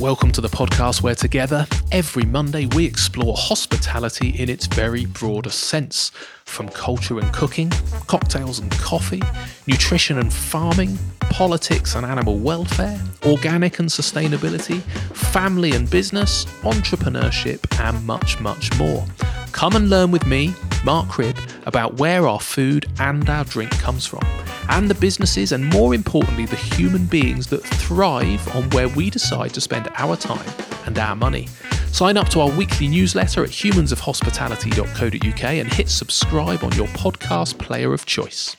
Welcome to the podcast where together, every Monday, we explore hospitality in its very broadest sense from culture and cooking, cocktails and coffee, nutrition and farming, politics and animal welfare, organic and sustainability, family and business, entrepreneurship, and much, much more. Come and learn with me, Mark Cribb, about where our food and our drink comes from, and the businesses and more importantly, the human beings that thrive on where we decide to spend our time and our money. Sign up to our weekly newsletter at humansofhospitality.co.uk and hit subscribe on your podcast player of choice.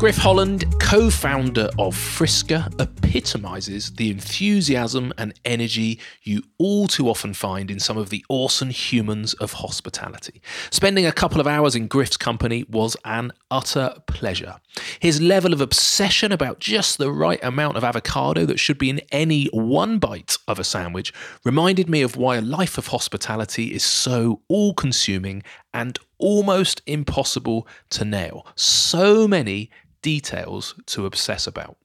Griff Holland, co founder of Friska, epitomises the enthusiasm and energy you all too often find in some of the awesome humans of hospitality. Spending a couple of hours in Griff's company was an utter pleasure. His level of obsession about just the right amount of avocado that should be in any one bite of a sandwich reminded me of why a life of hospitality is so all consuming and almost impossible to nail. So many details to obsess about.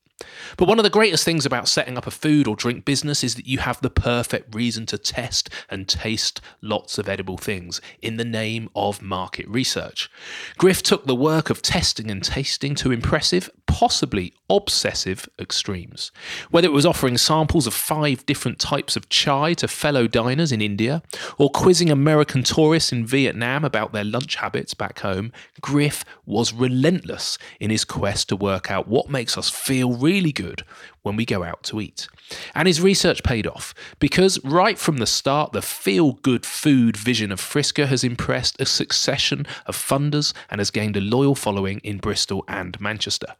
But one of the greatest things about setting up a food or drink business is that you have the perfect reason to test and taste lots of edible things in the name of market research. Griff took the work of testing and tasting to impressive, possibly obsessive extremes. Whether it was offering samples of five different types of chai to fellow diners in India, or quizzing American tourists in Vietnam about their lunch habits back home, Griff was relentless in his quest to work out what makes us feel really good when we go out to eat. And his research paid off because right from the start, the feel good food vision of Friska has impressed a succession of funders and has gained a loyal following in Bristol and Manchester.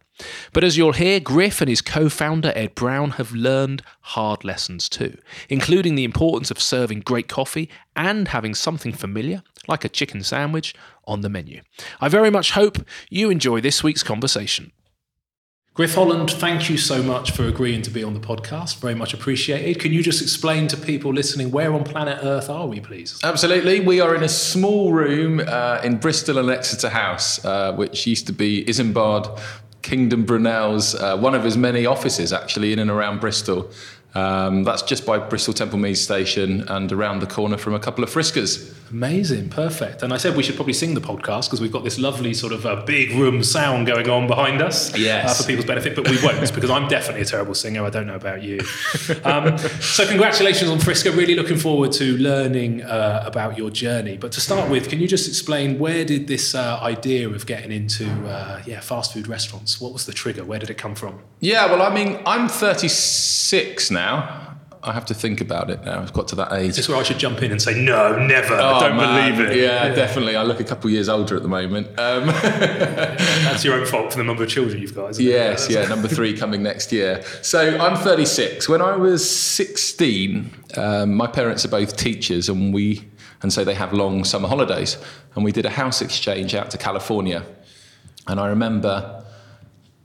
But as you'll hear, Griff and his co founder Ed Brown have learned hard lessons too, including the importance of serving great coffee and having something familiar, like a chicken sandwich, on the menu. I very much hope you enjoy this week's conversation. Griff Holland, thank you so much for agreeing to be on the podcast. Very much appreciated. Can you just explain to people listening where on planet Earth are we, please? Absolutely. We are in a small room uh, in Bristol and Exeter House, uh, which used to be Isambard Kingdom Brunel's, uh, one of his many offices actually in and around Bristol. Um, that's just by Bristol Temple Meads Station and around the corner from a couple of Friskas. Amazing, perfect. And I said we should probably sing the podcast because we've got this lovely sort of uh, big room sound going on behind us yes. uh, for people's benefit, but we won't because I'm definitely a terrible singer. I don't know about you. Um, so, congratulations on Friska. Really looking forward to learning uh, about your journey. But to start with, can you just explain where did this uh, idea of getting into uh, yeah fast food restaurants? What was the trigger? Where did it come from? Yeah, well, I mean, I'm 36 now. I have to think about it now. I've got to that age. Is this where I should jump in and say, no, never, oh, don't man. believe it? Yeah, yeah, definitely. I look a couple of years older at the moment. Um, That's your own fault for the number of children you've got, yes, yeah, number three coming next year. So I'm 36. When I was 16, um, my parents are both teachers and we, and so they have long summer holidays. And we did a house exchange out to California. And I remember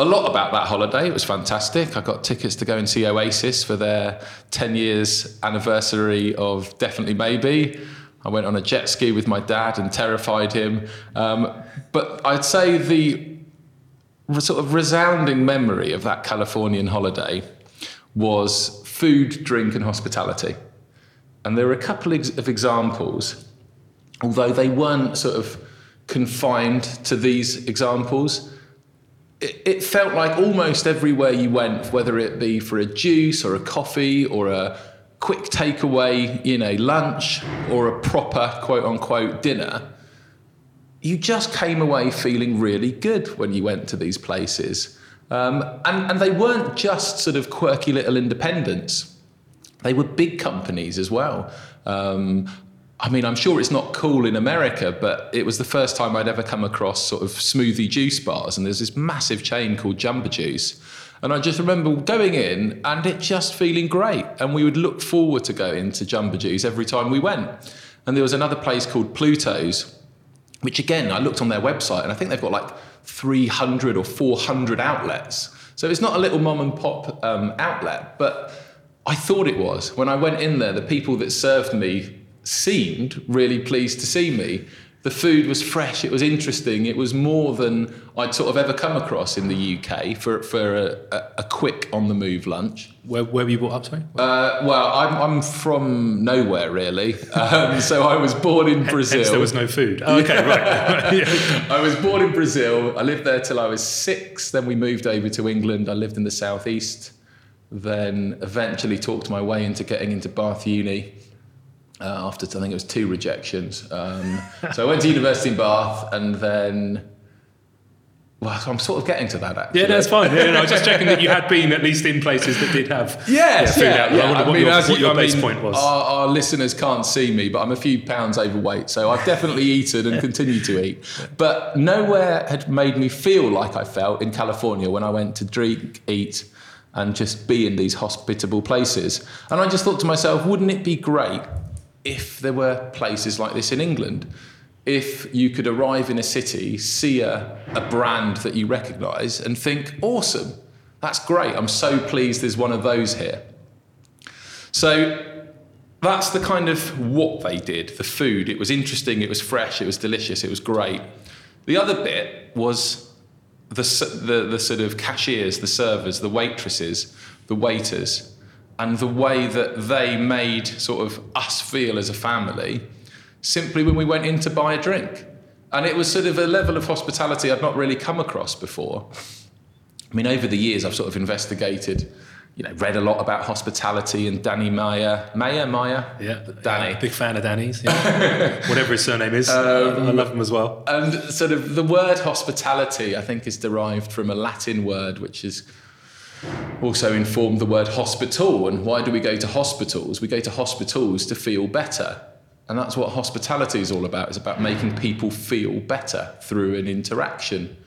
a lot about that holiday. It was fantastic. I got tickets to go and see Oasis for their 10 years anniversary of Definitely Maybe. I went on a jet ski with my dad and terrified him. Um, but I'd say the sort of resounding memory of that Californian holiday was food, drink, and hospitality. And there are a couple of examples, although they weren't sort of confined to these examples it, felt like almost everywhere you went, whether it be for a juice or a coffee or a quick takeaway, you know, lunch or a proper quote unquote dinner, you just came away feeling really good when you went to these places. Um, and, and they weren't just sort of quirky little independents, they were big companies as well. Um, I mean, I'm sure it's not cool in America, but it was the first time I'd ever come across sort of smoothie juice bars. And there's this massive chain called Jamba Juice. And I just remember going in and it just feeling great. And we would look forward to going to Jamba Juice every time we went. And there was another place called Pluto's, which again, I looked on their website and I think they've got like 300 or 400 outlets. So it's not a little mom and pop um, outlet, but I thought it was. When I went in there, the people that served me seemed really pleased to see me. The food was fresh. It was interesting. It was more than I'd sort of ever come across in the UK for for a, a, a quick on the move lunch. Where, where were you brought up, sorry? Uh, well, I'm, I'm from nowhere really. Um, so I was born in Brazil. Hence there was no food. Oh, okay, right. Yeah. I was born in Brazil. I lived there till I was six. Then we moved over to England. I lived in the southeast. Then eventually talked my way into getting into Bath Uni. Uh, after I think it was two rejections. Um, so I went to university in Bath, and then. Well, I'm sort of getting to that actually. Yeah, that's fine. Yeah, no, I was just checking that you had been at least in places that did have Yes, food yeah, out yeah. I wonder what your, as what your I base mean, point was. Our, our listeners can't see me, but I'm a few pounds overweight, so I've definitely eaten and continue to eat. But nowhere had made me feel like I felt in California when I went to drink, eat, and just be in these hospitable places. And I just thought to myself, wouldn't it be great if there were places like this in England? If you could arrive in a city, see a, a brand that you recognise, and think, awesome, that's great, I'm so pleased there's one of those here. So that's the kind of what they did, the food. It was interesting, it was fresh, it was delicious, it was great. The other bit was the, the, the sort of cashiers, the servers, the waitresses, the waiters, and the way that they made sort of us feel as a family simply when we went in to buy a drink. And it was sort of a level of hospitality I'd not really come across before. I mean, over the years, I've sort of investigated, you know, read a lot about hospitality and Danny Meyer. Meyer, Meyer? yeah, Danny. yeah, big fan of Danny's. Yeah. Whatever his surname is, um, I love him as well. And sort of the word hospitality, I think, is derived from a Latin word which is also informed the word hospital. And why do we go to hospitals? We go to hospitals to feel better. And that's what hospitality is all about. It's about making people feel better through an interaction,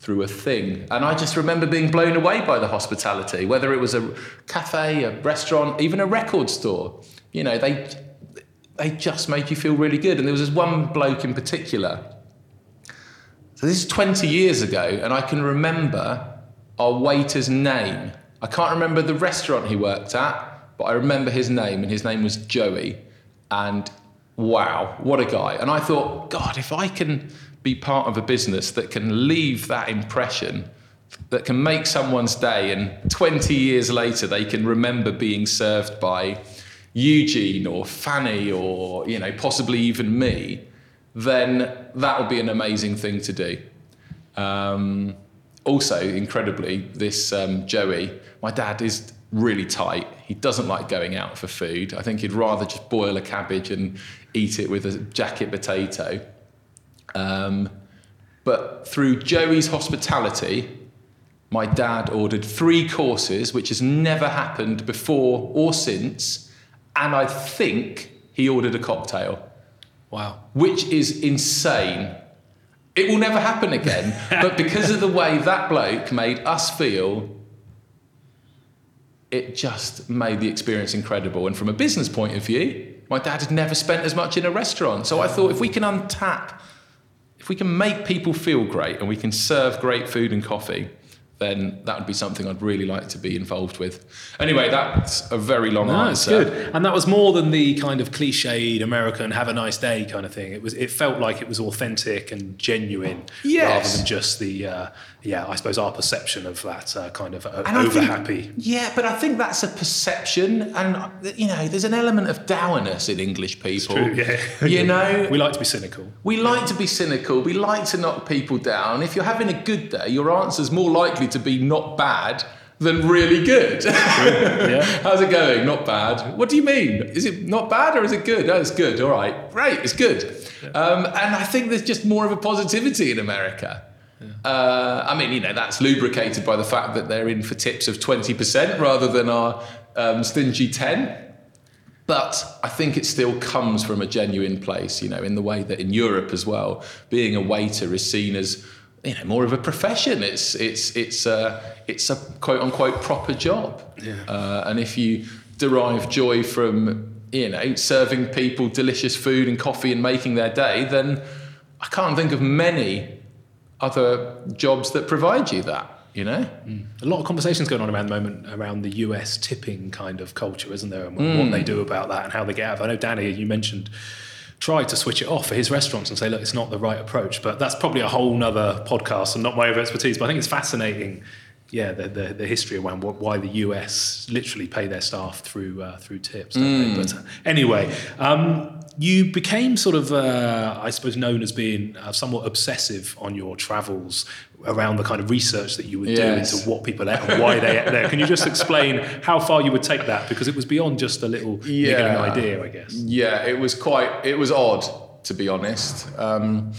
through a thing. And I just remember being blown away by the hospitality, whether it was a cafe, a restaurant, even a record store. You know, they they just made you feel really good. And there was this one bloke in particular so this is 20 years ago, and I can remember our waiter's name. I can't remember the restaurant he worked at, but I remember his name, and his name was Joey. And wow, what a guy. And I thought, God, if I can be part of a business that can leave that impression, that can make someone's day, and 20 years later they can remember being served by Eugene or Fanny or, you know, possibly even me, then that would be an amazing thing to do. Um, also, incredibly, this um, Joey, my dad is really tight. He doesn't like going out for food. I think he'd rather just boil a cabbage and eat it with a jacket potato. Um, but through Joey's hospitality, my dad ordered three courses, which has never happened before or since. And I think he ordered a cocktail Wow. which is insane. It will never happen again. but because of the way that bloke made us feel, it just made the experience incredible. And from a business point of view, my dad had never spent as much in a restaurant. So I thought if we can untap, if we can make people feel great and we can serve great food and coffee, then that would be something I'd really like to be involved with. Anyway, that's a very long No, it's answer. good. And that was more than the kind of cliched American "have a nice day" kind of thing. It was. It felt like it was authentic and genuine, Yes. rather than just the, uh, yeah, I suppose our perception of that uh, kind of uh, over happy. Yeah, but I think that's a perception, and you know, there's an element of dourness in English people. True, yeah. You know, We like to be cynical. we like to be cynical. We like to knock people down. If you're having a good day, your answer's more likely to be not bad than really good. Yeah. How's it going? Not bad. What do you mean? Is it not bad or is it good? Oh, it's good. All right. Great. It's good. Um, and I think there's just more of a positivity in America. Uh, I mean, you know, that's lubricated by the fact that they're in for tips of 20% rather than our um, stingy 10. But I think it still comes from a genuine place, you know, in the way that in Europe as well, being a waiter is seen as, you know, more of a profession. It's it's it's a it's a quote unquote proper job. Yeah. Uh, and if you derive joy from you know serving people delicious food and coffee and making their day, then I can't think of many other jobs that provide you that. You know. A lot of conversations going on around the moment around the US tipping kind of culture, isn't there? And what- Mm. what they do about that and how they get out. of it. I know Danny, you mentioned tried to switch it off for his restaurants and say, look, it's not the right approach. But that's probably a whole nother podcast and not my own expertise. But I think it's fascinating, yeah, the, the, the history around what, why the US literally pay their staff through uh, through tips. Mm. But uh, anyway, um, you became sort of, uh, I suppose, known as being uh, somewhat obsessive on your travels around the kind of research that you would yes. do into what people ate and why they ate there. Can you just explain how far you would take that? Because it was beyond just a little yeah. idea, I guess. Yeah, it was quite, it was odd, to be honest. Um,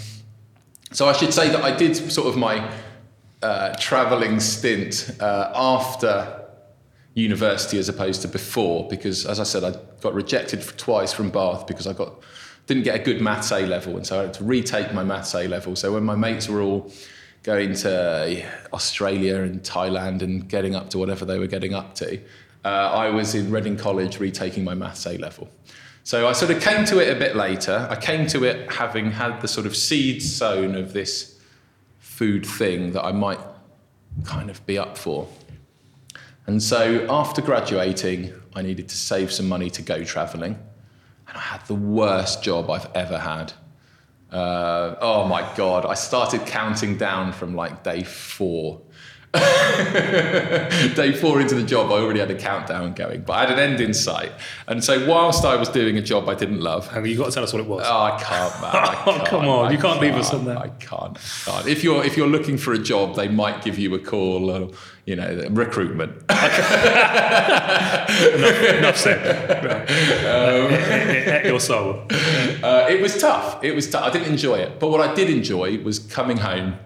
so I should say that I did sort of my uh, traveling stint uh, after university as opposed to before because as I said I got rejected twice from Bath because I got didn't get a good maths A level and so I had to retake my maths A level so when my mates were all going to Australia and Thailand and getting up to whatever they were getting up to, uh, I was in Reading College retaking my maths A level. So I sort of came to it a bit later. I came to it having had the sort of seeds sown of this food thing that I might kind of be up for. And so after graduating, I needed to save some money to go traveling. And I had the worst job I've ever had. Uh, oh my God, I started counting down from like day four. day four into the job, I already had a countdown going, but I had an end in sight. And so, whilst I was doing a job I didn't love, have you got to tell us what it was? Oh, I can't, man. I can't, oh, come on, I you can't, can't, leave us on that. I can't, can't. If you're if you're looking for a job, they might give you a call. Or, you know, recruitment. enough, enough said. Um, your soul. Uh, it was tough. It was tough. I didn't enjoy it, but what I did enjoy was coming home,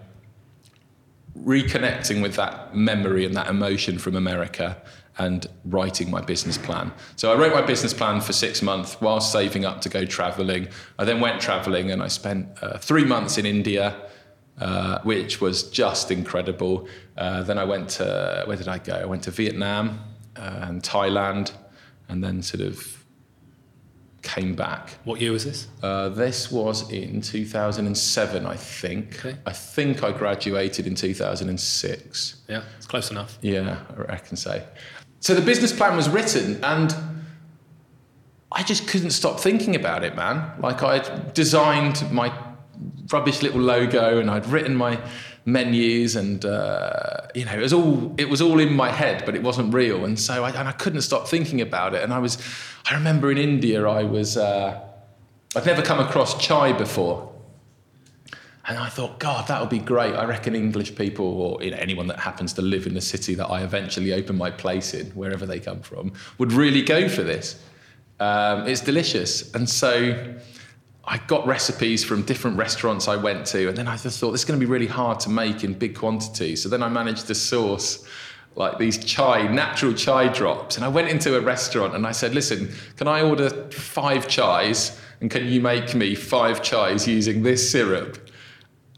reconnecting with that memory and that emotion from America, and writing my business plan. So I wrote my business plan for six months while saving up to go traveling. I then went traveling and I spent uh, three months in India uh, which was just incredible. Uh, then I went to, where did I go? I went to Vietnam uh, and Thailand, and then sort of came back. What year was this? Uh, this was in 2007, I think. Okay. I think I graduated in 2006. Yeah, it's close enough. Yeah, I can say. So the business plan was written, and I just couldn't stop thinking about it, man. Like I'd designed my rubbish little logo and I'd written my menus and uh, you know it was all it was all in my head but it wasn't real and so I, and I couldn't stop thinking about it and I was I remember in India I was uh, I'd never come across chai before. And I thought God that would be great. I reckon English people or you know, anyone that happens to live in the city that I eventually open my place in wherever they come from would really go for this. Um, it's delicious. And so I got recipes from different restaurants I went to, and then I just thought this is going to be really hard to make in big quantities. So then I managed to source like these chai, natural chai drops. And I went into a restaurant and I said, listen, can I order five chais? And can you make me five chais using this syrup?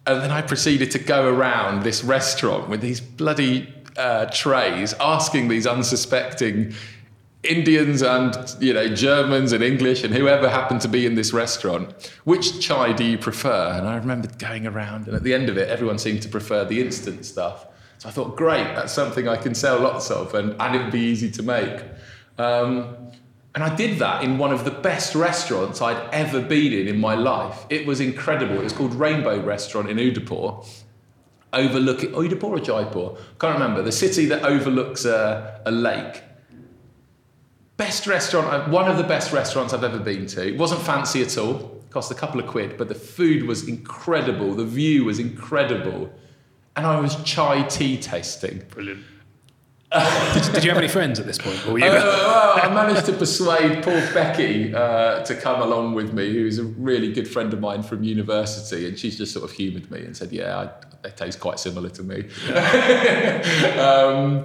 And then I proceeded to go around this restaurant with these bloody uh, trays, asking these unsuspecting Indians and you know Germans and English and whoever happened to be in this restaurant, which chai do you prefer? And I remember going around, and at the end of it, everyone seemed to prefer the instant stuff. So I thought, great, that's something I can sell lots of, and, and it would be easy to make. Um, and I did that in one of the best restaurants I'd ever been in in my life. It was incredible. It was called Rainbow Restaurant in Udaipur, overlooking Udaipur or Jaipur, can't remember. The city that overlooks a, a lake Best restaurant, one of the best restaurants I've ever been to. It wasn't fancy at all, cost a couple of quid, but the food was incredible, the view was incredible, and I was chai tea tasting. Brilliant. did, did, you have any friends at this point? Or were you... Uh, well, I managed to persuade poor Becky uh, to come along with me, who's a really good friend of mine from university, and she's just sort of humoured me and said, "Yeah, I, they taste quite similar to me." Yeah.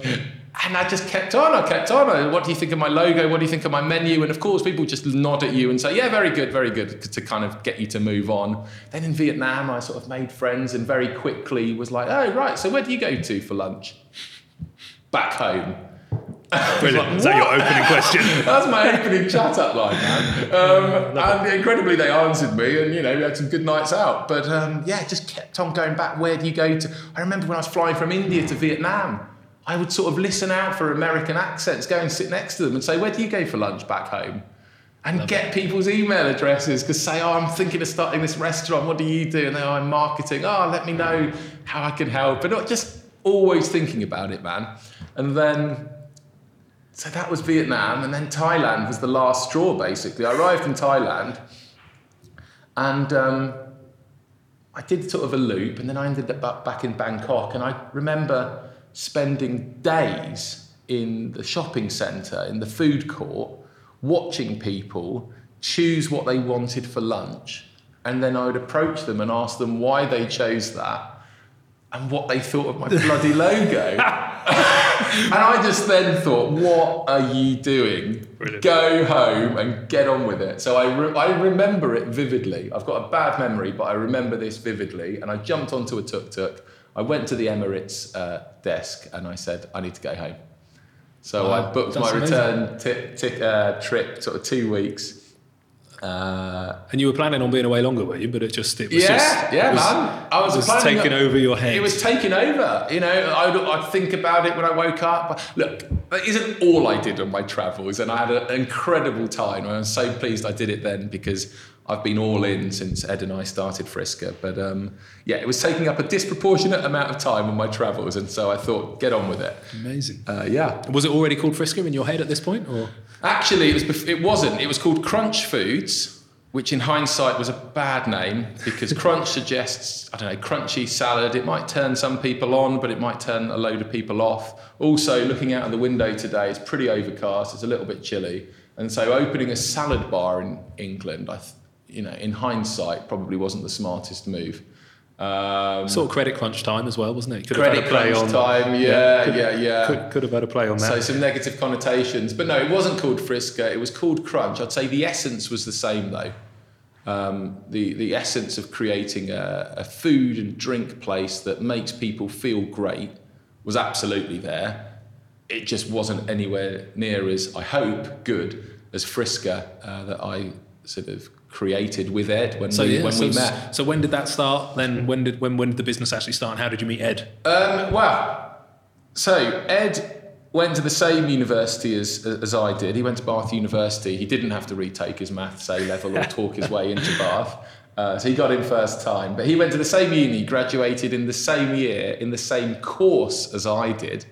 um, and I just kept on, I kept on. What do you think of my logo? What do you think of my menu? And of course, people just nod at you and say, yeah, very good, very good, to kind of get you to move on. Then in Vietnam, I sort of made friends and very quickly was like, oh, right, so where do you go to for lunch? Back home. Brilliant. like, Is that your opening question? That's my opening chat up line, man. Um, and incredibly, they answered me, and you know, we had some good nights out. But um, yeah, just kept on going back. Where do you go to? I remember when I was flying from India to Vietnam. I would sort of listen out for American accents, go and sit next to them and say, Where do you go for lunch back home? and get people's email addresses because say, oh, I'm thinking of starting this restaurant. What do you do? And they, oh, I'm marketing. Oh, let me know how I can help. But not just always thinking about it, man. And then, so that was Vietnam, and then Thailand was the last straw. Basically, I arrived in Thailand, and um, I did sort of a loop, and then I ended up back in Bangkok, and I remember spending days in the shopping centre, in the food court watching people choose what they wanted for lunch. And then I would approach them and ask them why they chose that and what they thought of my bloody logo. and I just then thought, what are you doing? Brilliant. Go home and get on with it. So I, re- I remember it vividly. I've got a bad memory, but I remember this vividly. And I jumped onto a tuk tuk. I went to the Emirates uh, desk and I said, I need to go home. So wow, I booked my return t- t- uh, trip, sort of two weeks. Uh, and you were planning on being away longer, were you? But it just it was yeah, just, yeah, was, man. I was, was taking over your head. It was taking over. You know, I'd, I'd, think about it when I woke up. Look, that isn't all I did on my travels, and I had an incredible time. I was so pleased I did it then because I've been all in since Ed and I started Friska. But um, yeah, it was taking up a disproportionate amount of time on my travels, and so I thought, get on with it. Amazing. Uh, yeah. Was it already called Friska in your head at this point, or? Actually, it was. It wasn't. It was called Crunch Foods, which in hindsight was a bad name because crunch suggests I don't know crunchy salad. It might turn some people on, but it might turn a load of people off. Also, looking out of the window today, it's pretty overcast. It's a little bit chilly. And so, opening a salad bar in England, I you know, in hindsight, probably wasn't the smartest move. Um, sort of credit crunch time as well, wasn't it? Could credit have had a play crunch on, time, yeah, yeah, could, yeah, yeah. Could, could, have had a play on that. So some negative connotations, but no, it wasn't called Friska. It was called Crunch. I'd say the essence was the same though. Um, the the essence of creating a, a food and drink place that makes people feel great was absolutely there. It just wasn't anywhere near as I hope good as Friska uh, that I sort of created with Ed when so, we yeah, when so, we met. So when did that start? Then when did when when did the business actually start? And how did you meet Ed? Um, well, so Ed went to the same university as as I did. He went to Bath University. He didn't have to retake his maths A level or talk his way into Bath. Uh, so he got in first time, but he went to the same uni, graduated in the same year, in the same course as I did.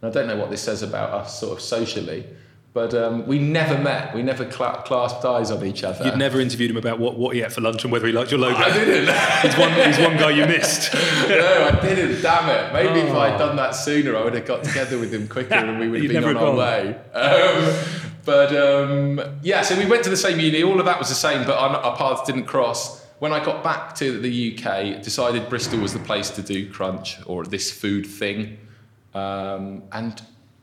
And I don't know what this says about us, sort of socially. But um, we never met. We never cl- clasped eyes on each other. You'd never interviewed him about what, what he ate for lunch and whether he liked your logo. I didn't. he's, one, he's one guy you missed. no, I didn't. Damn it. Maybe oh. if I'd done that sooner, I would have got together with him quicker and we would have been on our way. Um, but um, yeah, so we went to the same uni. All of that was the same, but our, our paths didn't cross. When I got back to the UK, decided Bristol was the place to do crunch or this food thing. Um, and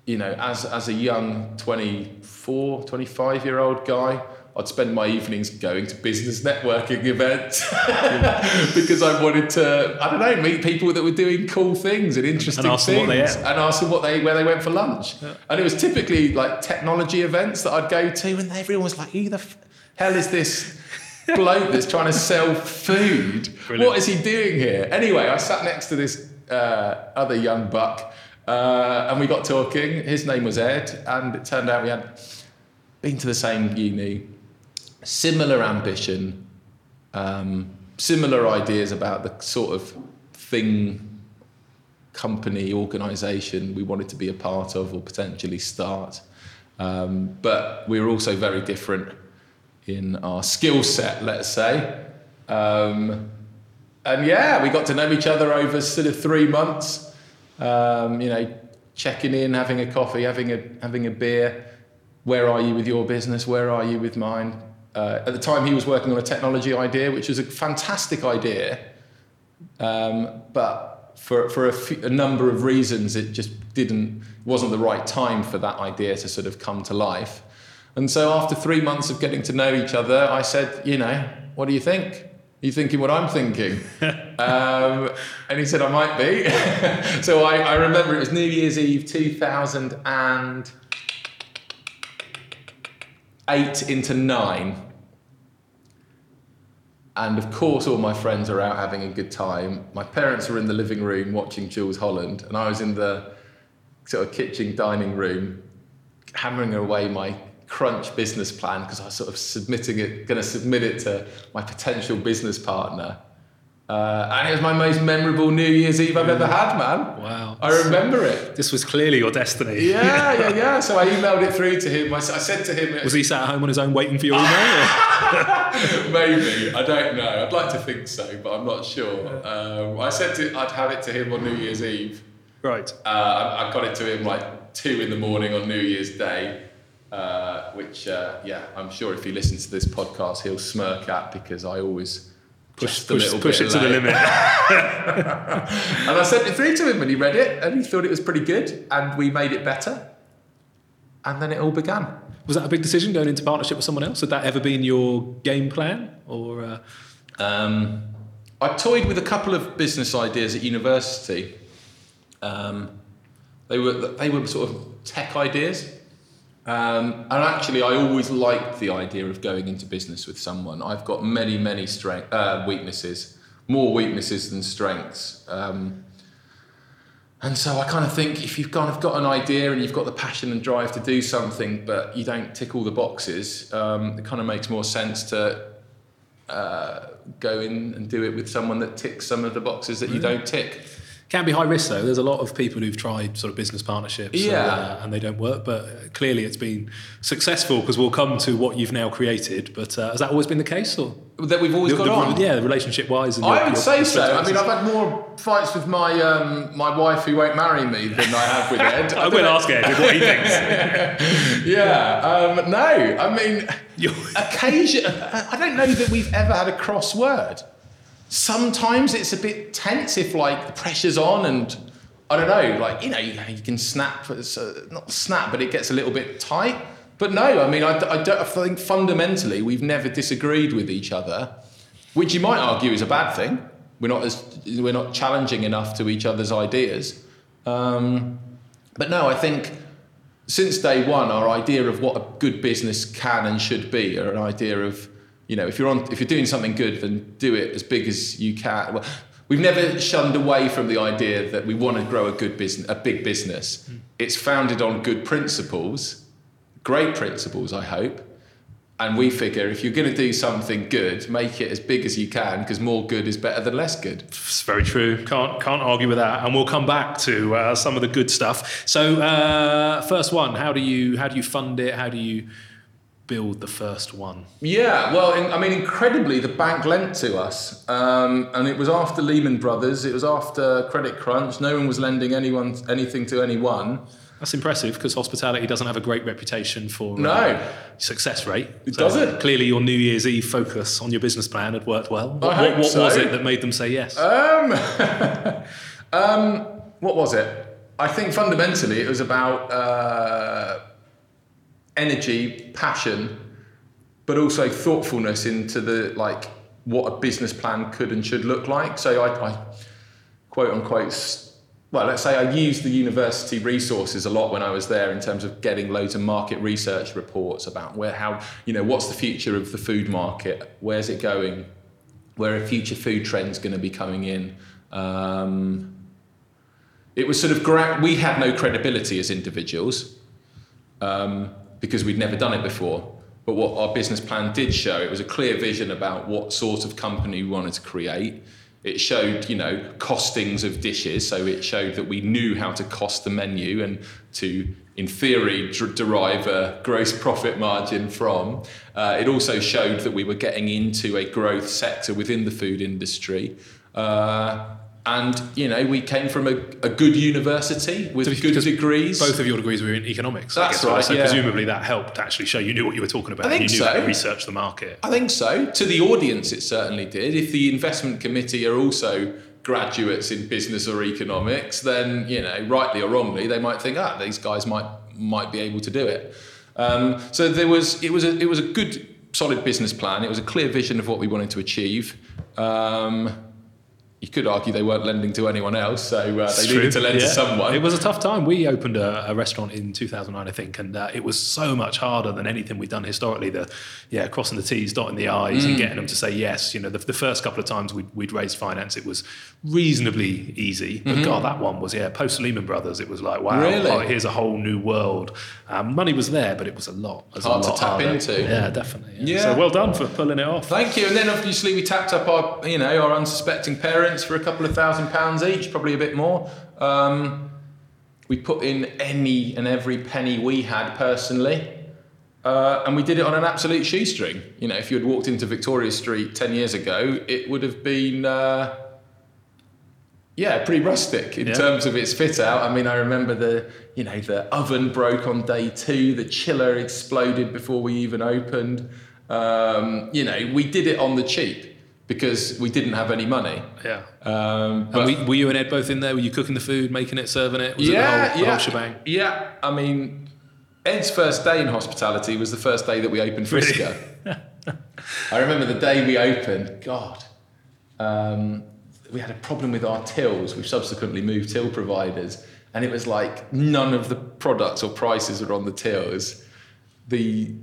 you know, as, as a young 24, 25 year old guy, I'd spend my evenings going to business networking events because I wanted to, I don't know, meet people that were doing cool things and interesting and things and ask them what they where they went for lunch. Yeah. And it was typically like technology events that I'd go to, and everyone was like, "Who the f- hell is this bloke that's trying to sell food? Brilliant. What is he doing here?" Anyway, I sat next to this uh, other young buck uh, and we got talking. His name was Ed, and it turned out we had been to the same uni, similar ambition, um, similar ideas about the sort of thing, company, organisation we wanted to be a part of or potentially start. Um, but we were also very different in our skill set, let's say. Um, and yeah, we got to know each other over sort of three months um, you know, checking in, having a coffee, having a having a beer. Where are you with your business? Where are you with mine? Uh, at the time, he was working on a technology idea, which was a fantastic idea, um, but for for a, few, a number of reasons, it just didn't wasn't the right time for that idea to sort of come to life. And so, after three months of getting to know each other, I said, you know, what do you think? You thinking what I'm thinking? um, and he said, I might be. so I, I, remember it was New Year's Eve 2008 into 9. And of course, all my friends are out having a good time. My parents were in the living room watching Jools Holland, and I was in the sort of kitchen dining room hammering away my crunch business plan because I was sort of submitting it, going to submit it to my potential business partner. Uh, and it was my most memorable New Year's Eve I've ever had, man. Wow. I remember it. This was clearly your destiny. Yeah, yeah, yeah. So I emailed it through to him. I said to him, Was he sat at home on his own waiting for your email? maybe, I don't know. I'd like to think so, but I'm not sure. Um, I said to, I'd have it to him on New Year's Eve. right. Uh, I I got it to him like two in the morning on New Year's Day, uh, which, uh, yeah, I'm sure if he listens to this podcast, he'll smirk at because I always Push, a push, little push it to the limit. And I sent it through to him and he read it and he thought it was pretty good and we made it better. And then it all began. Was that a big decision going into partnership with someone else? Had that ever been your game plan? Or uh, Um, I toyed with a couple of business ideas at university. Um, they were they were sort of tech ideas, um, and actually, I always liked the idea of going into business with someone. I've got many many strength uh, weaknesses, more weaknesses than strengths. Um, and so I kind of think if you've kind of got an idea and you've got the passion and drive to do something, but you don't tick all the boxes, um, it kind of makes more sense to uh, go in and do it with someone that ticks some of the boxes that you don't tick. Can be high risk though. There's a lot of people who've tried sort of business partnerships, Yeah. uh, and they don't work. But clearly, it's been successful because we'll come to what you've now created. But uh, has that always been the case, or That we've always The- got the- on. Yeah, relationship wise. I would say so. I mean, I've had more fights with my um, my wife who won't marry me than I have with Ed. I will ask Ed what he thinks. Yeah. Um, no, I mean, occasion. I don't know that we've ever had a crossword. Sometimes it's a bit tense if like the pressure's on and I don't know, like you know, you, you can snap, it's, uh, not snap, but it gets a little bit tight. But no, I mean, I, I don't I think fundamentally we've never disagreed with each other, which you might argue is a bad thing. We're not as we're not challenging enough to each other's ideas. Um, but no, I think since day one, our idea of what a good business can and should be, or an idea of, you know, if you're on, if you're doing something good, then do it as big as you can. Well, we've never shunned away from the idea that we want to grow a good business, a big business. It's founded on good principles, great principles, I hope. And we figure if you're going to do something good, make it as big as you can, because more good is better than less good. It's very true. Can't can't argue with that. And we'll come back to uh, some of the good stuff. So uh, first one, how do you how do you fund it? How do you build the first one? Yeah, well, in, I mean, incredibly, the bank lent to us, um, and it was after Lehman Brothers. It was after Credit Crunch. No one was lending anyone anything to anyone. That's impressive because hospitality doesn't have a great reputation for uh, No. success rate. It doesn't. Clearly, your New Year's Eve focus on your business plan had worked well. What, hope what, what so. was it that made them say yes? Um, um, what was it? I think fundamentally it was about uh, energy, passion, but also thoughtfulness into the like what a business plan could and should look like. So I, I quote unquote. Well, let's say I used the university resources a lot when I was there in terms of getting loads of market research reports about where, how, you know, what's the future of the food market? Where's it going? Where are future food trends going to be coming in? Um, it was sort of gra- we had no credibility as individuals um, because we'd never done it before. But what our business plan did show, it was a clear vision about what sort of company we wanted to create. It showed, you know, costings of dishes. So it showed that we knew how to cost the menu and to, in theory, derive a gross profit margin from. Uh, it also showed that we were getting into a growth sector within the food industry. Uh, and, you know, we came from a, a good university with good degrees. Both of your degrees were in economics. That's guess, right, So yeah. presumably that helped actually show you knew what you were talking about. I think and you knew how so. to research the market. I think so. To the audience, it certainly did. If the investment committee are also graduates in business or economics, then you know, rightly or wrongly, they might think, ah, these guys might might be able to do it. Um, so there was it was a it was a good solid business plan. It was a clear vision of what we wanted to achieve. Um, you could argue they weren't lending to anyone else, so uh, they true, needed to lend to someone. It was a tough time. We opened a, a restaurant in 2009, I think, and uh, it was so much harder than anything we'd done historically. The yeah, crossing the T's, dotting the I's, Mm. and getting them to say yes. You know, the, the first couple of times we'd, we'd raised finance, it was reasonably easy. But God, that one was yeah. Post Lehman Brothers, it was like wow, Mm-hmm. Really? oh, here's a whole new world. Um, money was there, but it was a lot. It was Hard a to tap harder. into. Yeah, definitely. Yeah. So well done for pulling it off. Thank you. And then obviously we tapped up our, you know, our unsuspecting parents for a couple of thousand pounds each, probably a bit more. Um, we put in any and every penny we had personally. Uh, and we did it on an absolute shoestring. You know, if you had walked into Victoria Street 10 years ago, it would have been, uh, yeah, pretty rustic in Yeah. terms of its fit out. I mean, I remember the, you know, the oven broke on day two, the chiller exploded before we even opened. Um, you know, we did it on the cheap because we didn't have any money. Yeah. Um, And but we, were you and Ed both in there? Were you cooking the food, making it, serving it? Was yeah, it the whole, the yeah, whole shebang? Yeah, I mean, Ed's first day in hospitality was the first day that we opened Really? Friska. I remember the day we opened. God, um, we had a problem with our tills. We've subsequently moved till providers, and it was like none of the products or prices were on the tills. The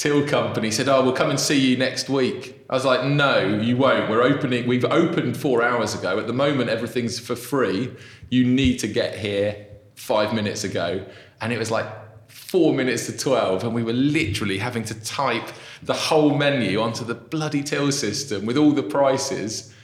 till company said, "Oh, we'll come and see you next week." I was like, "No, you won't. We're opening. We've opened four hours ago. At the moment, everything's for free. You need to get here five minutes ago." And it was like four minutes to twelve, and we were literally having to type the whole menu onto the bloody till system with all the prices.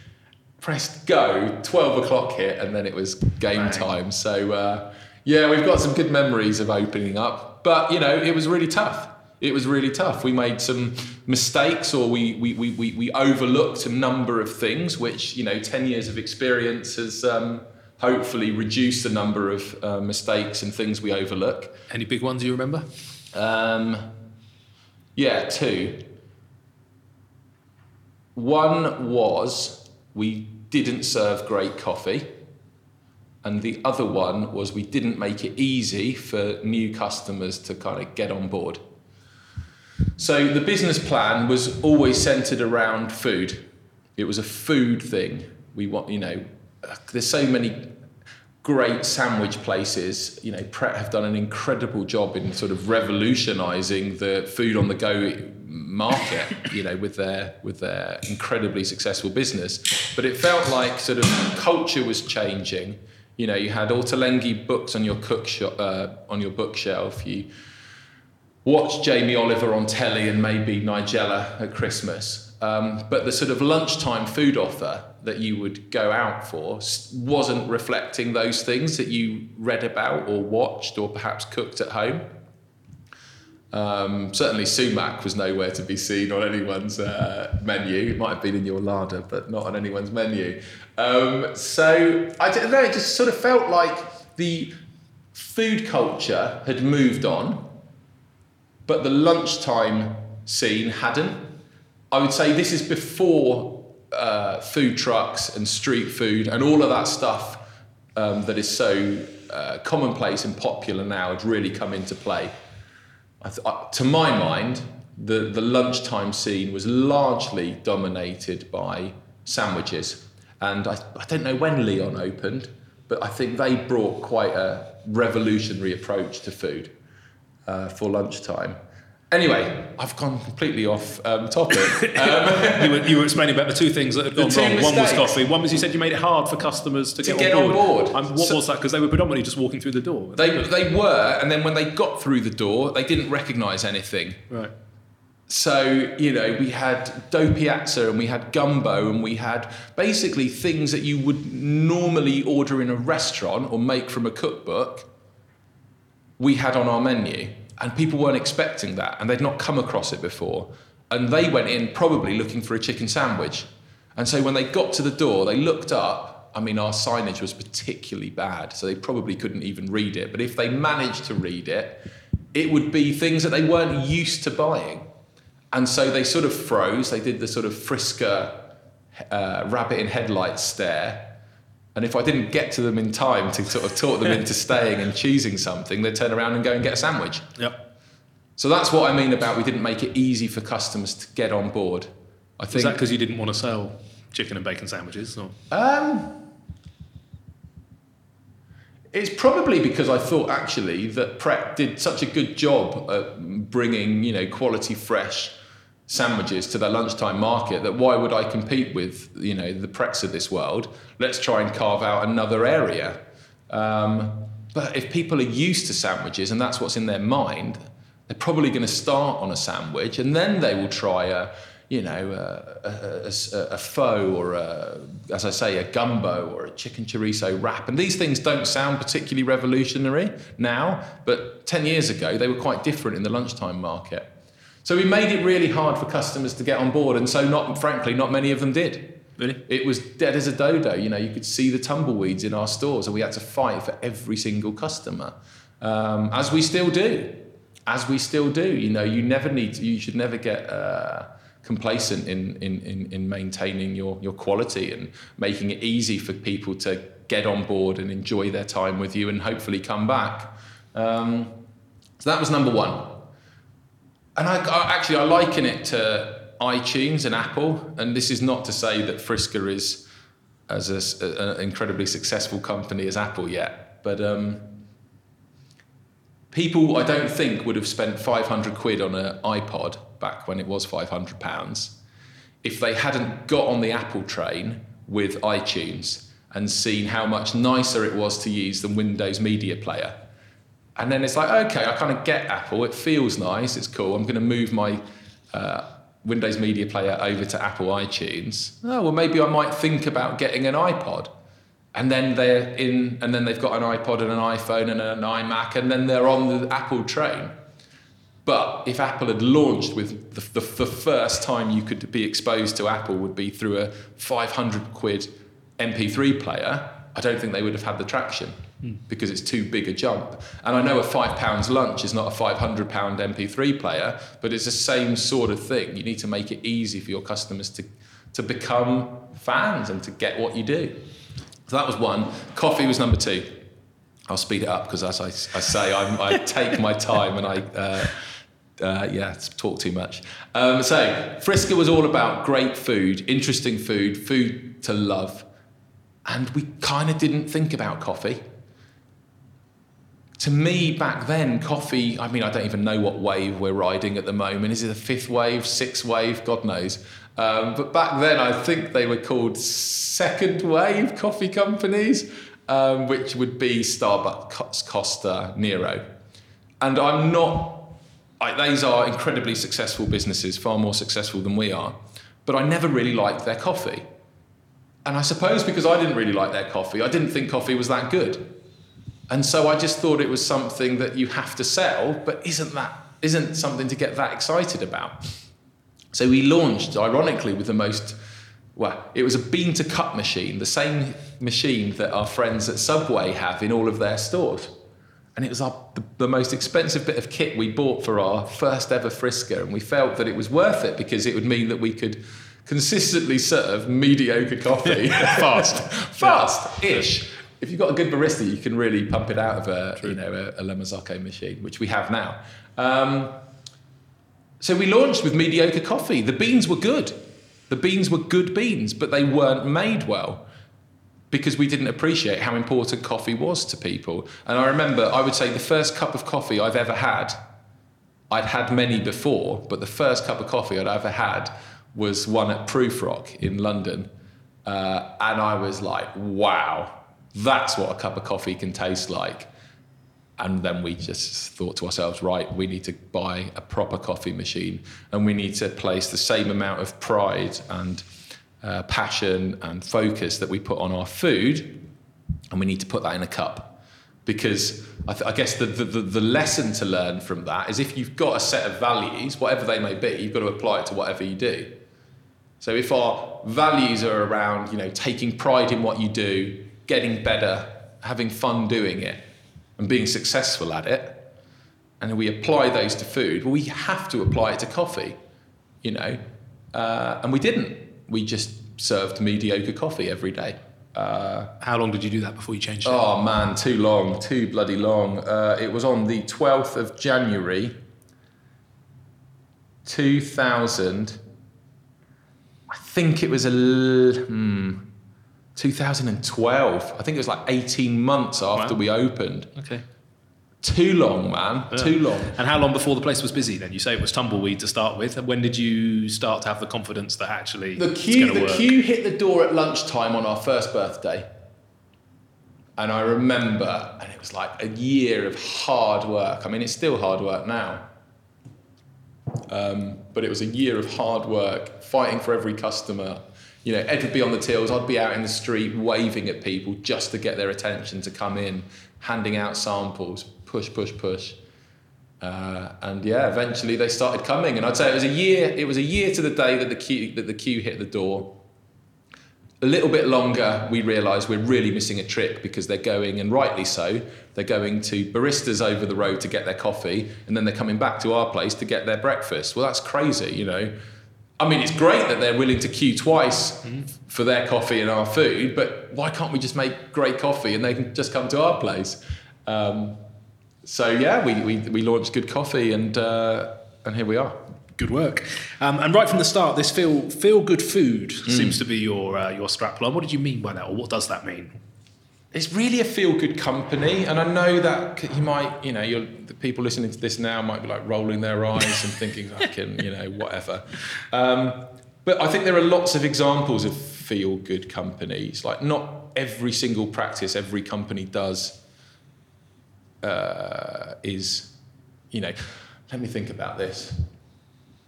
Pressed go, twelve o'clock hit, and then it was game time. So uh, yeah, we've got some good memories of opening up, but you know, it was really tough. It was really tough. We made some mistakes, or we we, we, we, we overlooked a number of things, which you know, ten years of experience has um, hopefully reduced the number of uh, mistakes and things we overlook. Any big ones you remember? Um, yeah, two. One was we didn't serve great coffee, and the other one was we didn't make it easy for new customers to kind of get on board. So the business plan was always centered around food. It was a food thing. We want, you know, there's so many great sandwich places. You know, Pret have done an incredible job in sort of revolutionising the food on the go market. You know, with their with their incredibly successful business. But it felt like sort of culture was changing. You know, you had Ottolenghi books on your cook uh, on your bookshelf. You watched Jamie Oliver on telly and maybe Nigella at Christmas. Um, but the sort of lunchtime food offer that you would go out for wasn't reflecting those things that you read about or watched or perhaps cooked at home. Um, certainly, sumac was nowhere to be seen on anyone's uh, menu. It might have been in your larder, but not on anyone's menu. Um, so I don't know. It just sort of felt like the food culture had moved on, but the lunchtime scene hadn't. I would say this is before uh, food trucks and street food and all of that stuff um, that is so uh, commonplace and popular now had really come into play. I th- I, to my mind, the, the lunchtime scene was largely dominated by sandwiches. And I, I don't know when Leon opened, but I think they brought quite a revolutionary approach to food uh, for lunchtime. Anyway, I've gone completely off um, topic. Um, you, were, you were explaining about the two things that had gone wrong. One was coffee. One was you said you made it hard for customers to, To get, get on on board. board. Um, what So- was that? Because they were predominantly just walking through the door. they, they were, and then when they got through the door, they didn't recognise anything. right. So, you know, we had dough piazza and we had gumbo and we had basically things that you would normally order in a restaurant or make from a cookbook, we had on our menu. And people weren't expecting that and they'd not come across it before. And they went in probably looking for a chicken sandwich. And so when they got to the door, they looked up. I mean, our signage was particularly bad, so they probably couldn't even read it. But if they managed to read it, it would be things that they weren't used to buying. And so they sort of froze. They did the sort of Friska uh, rabbit in headlights stare. And if I didn't get to them in time to sort of talk them into staying and choosing something, they'd turn around and go and get a sandwich. Yep. So that's what I mean about we didn't make it easy for customers to get on board. I think that because you didn't want to sell chicken and bacon sandwiches? Or? Um, it's probably because I thought actually that Pret did such a good job at bringing you know quality fresh sandwiches to their lunchtime market that why would I compete with you know the Prets of this world? Let's try and carve out another area. Um, but if people are used to sandwiches and that's what's in their mind, they're probably going to start on a sandwich and then they will try a you know, a, a, a, a pho or, a, as I say, a gumbo or a chicken chorizo wrap. And these things don't sound particularly revolutionary now, but 10 years ago, they were quite different in the lunchtime market. So we made it really hard for customers to get on board, and so, not frankly, not many of them did. Really? It was dead as a dodo. You know, you could see the tumbleweeds in our stores, and we had to fight for every single customer, um, as we still do. As we still do. You know, you never need. To, you should never get. Uh, complacent in, in, in, in maintaining your, your quality and making it easy for people to get on board and enjoy their time with you and hopefully come back. Um, so that was number one. And I, I, actually I liken it to iTunes and Apple. And this is not to say that Friska is as an incredibly successful company as Apple yet, but um, people I don't think would have spent 500 quid on an iPod back when it was 500 pounds if they hadn't got on the Apple train with iTunes and seen how much nicer it was to use than Windows Media Player. And then it's like, okay, I kind of get Apple. It feels nice. It's cool. I'm going to move my uh, Windows Media Player over to Apple iTunes. Oh, well, maybe I might think about getting an iPod. And then they're in, and then they've got an iPod and an iPhone and an iMac, and then they're on the Apple train. But if Apple had launched with the, the, the, first time you could be exposed to Apple would be through a 500 quid MP3 player, I don't think they would have had the traction because it's too big a jump. And I know a five pounds lunch is not a 500 pound MP3 player, but it's the same sort of thing. You need to make it easy for your customers to, to become fans and to get what you do. So that was one. Coffee was number two. I'll speed it up because, as I, I say, i take my time and I. Uh, uh, yeah, talk too much. Um, so, Friska was all about great food, interesting food, food to love. And we kind of didn't think about coffee. To me, back then, coffee, I mean, I don't even know what wave we're riding at the moment. Is it a fifth wave, sixth wave? God knows. Um, but back then, I think they were called second wave coffee companies, um, which would be Starbucks, Costa, Nero. And I'm not I, these are incredibly successful businesses, far more successful than we are. But I never really liked their coffee. And I suppose because I didn't really like their coffee, I didn't think coffee was that good. And so I just thought it was something that you have to sell, but isn't that isn't something to get that excited about. So we launched, ironically, with the most well, it was a bean to cup machine, the same machine that our friends at Subway have in all of their stores and it was our, the, the, most expensive bit of kit we bought for our first ever Friska, and we felt that it was worth it because it would mean that we could consistently serve mediocre coffee fast, fast-ish. If you've got a good barista, you can really pump it out of a True. you know a, a La Marzocco machine, which we have now. Um, so we launched with mediocre coffee. The beans were good. The beans were good beans, but they weren't made well because we didn't appreciate how important coffee was to people. And I remember, I would say the first cup of coffee I've ever had, I'd had many before, but the first cup of coffee I'd ever had was one at Prufrock in London. Uh, and I was like, wow, that's what a cup of coffee can taste like. And then we just thought to ourselves, right, we need to buy a proper coffee machine and we need to place the same amount of pride and uh, passion and focus that we put on our food, and we need to put that in a cup. Because I, th- I guess the, the, the lesson to learn from that is if you've got a set of values, whatever they may be, you've got to apply it to whatever you do. So if our values are around, you know, taking pride in what you do, getting better, having fun doing it, and being successful at it, and we apply those to food, well, we have to apply it to coffee, you know, uh, and we didn't we just served mediocre coffee every day. Uh, How long did you do that before you changed it? Oh man, too long, too bloody long. Uh, it was on the 12th of January, 2000. I think it was a l- hmm, 2012. I think it was like 18 months after Wow. we opened. Okay. Too long, man. Too long. And how long before the place was busy? Then you say it was tumbleweed to start with. When did you start to have the confidence that actually The queue, the work? queue hit the door at lunchtime on our first birthday. And I remember, and it was like a year of hard work. I mean, it's still hard work now. Um, but it was a year of hard work, fighting for every customer. You know, Ed would be on the tills, I'd be out in the street waving at people just to get their attention to come in, handing out samples, push, push, push. Uh, and yeah, eventually they started coming, and I'd say it was a year. It was a year to the day that the queue that the queue hit the door. A little bit longer, we realised we're really missing a trick because they're going, and rightly so, they're going to baristas over the road to get their coffee, and then they're coming back to our place to get their breakfast. Well, that's crazy, you know. I mean, it's great that they're willing to queue twice for their coffee and our food, but why can't we just make great coffee and they can just come to our place? Um, so yeah, we, we, we launched Good Coffee, and uh, and here we are. Good work. Um, and right from the start, this feel feel good food Hmm. seems to be your uh, your strapline. What did you mean by that, or what does that mean? It's really a feel-good company, and I know that you might, you know, you're, people listening to this now might be like rolling their eyes and thinking, I can, you know, whatever. Um, but I think there are lots of examples of feel-good companies. Like not every single practice every company does uh, is, you know, let me think about this.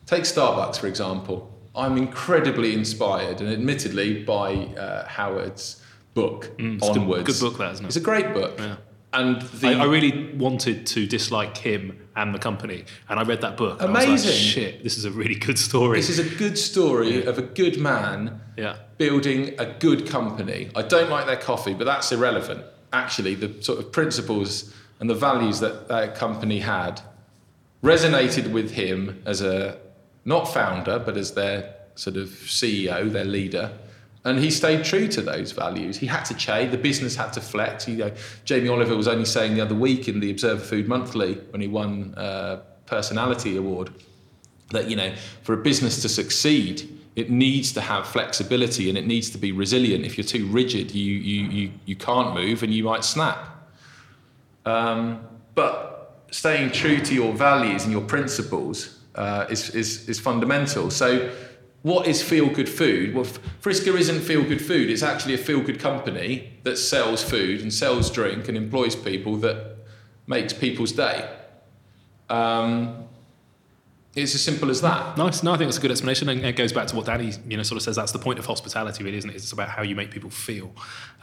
Take Starbucks, for example. I'm incredibly inspired, and admittedly, by uh, Howard's book, Mm, it's a good- Onwards. good book that, isn't it? It's a great book. Yeah. And the, I, I really wanted to dislike him and the company, and I read that book. and I was like, Amazing. Shit, this is a really good story. this is a good story of a good man yeah. building a good company. I don't like their coffee, but that's irrelevant. Actually, the sort of principles and the values that that company had resonated with him as a not founder, but as their sort of CEO, their leader. And he stayed true to those values. He had to change. The business had to flex. You know, Jamie Oliver was only saying the other week in the Observer Food Monthly when he won uh, Personality Award that you know for a business to succeed it needs to have flexibility and it needs to be resilient if you're too rigid you you you, you can't move and you might snap um, but staying true to your values and your principles uh, is, is is fundamental so what is feel good food? Well F- Friska isn't feel good food. It's actually a feel good company that sells food and sells drink and employs people that makes people's day. Um, it's as simple as that Nice. No, I think that's a good explanation, and it goes back to what Danny, you know, sort of says. That's the point of hospitality, really, isn't it? It's about how you make people feel.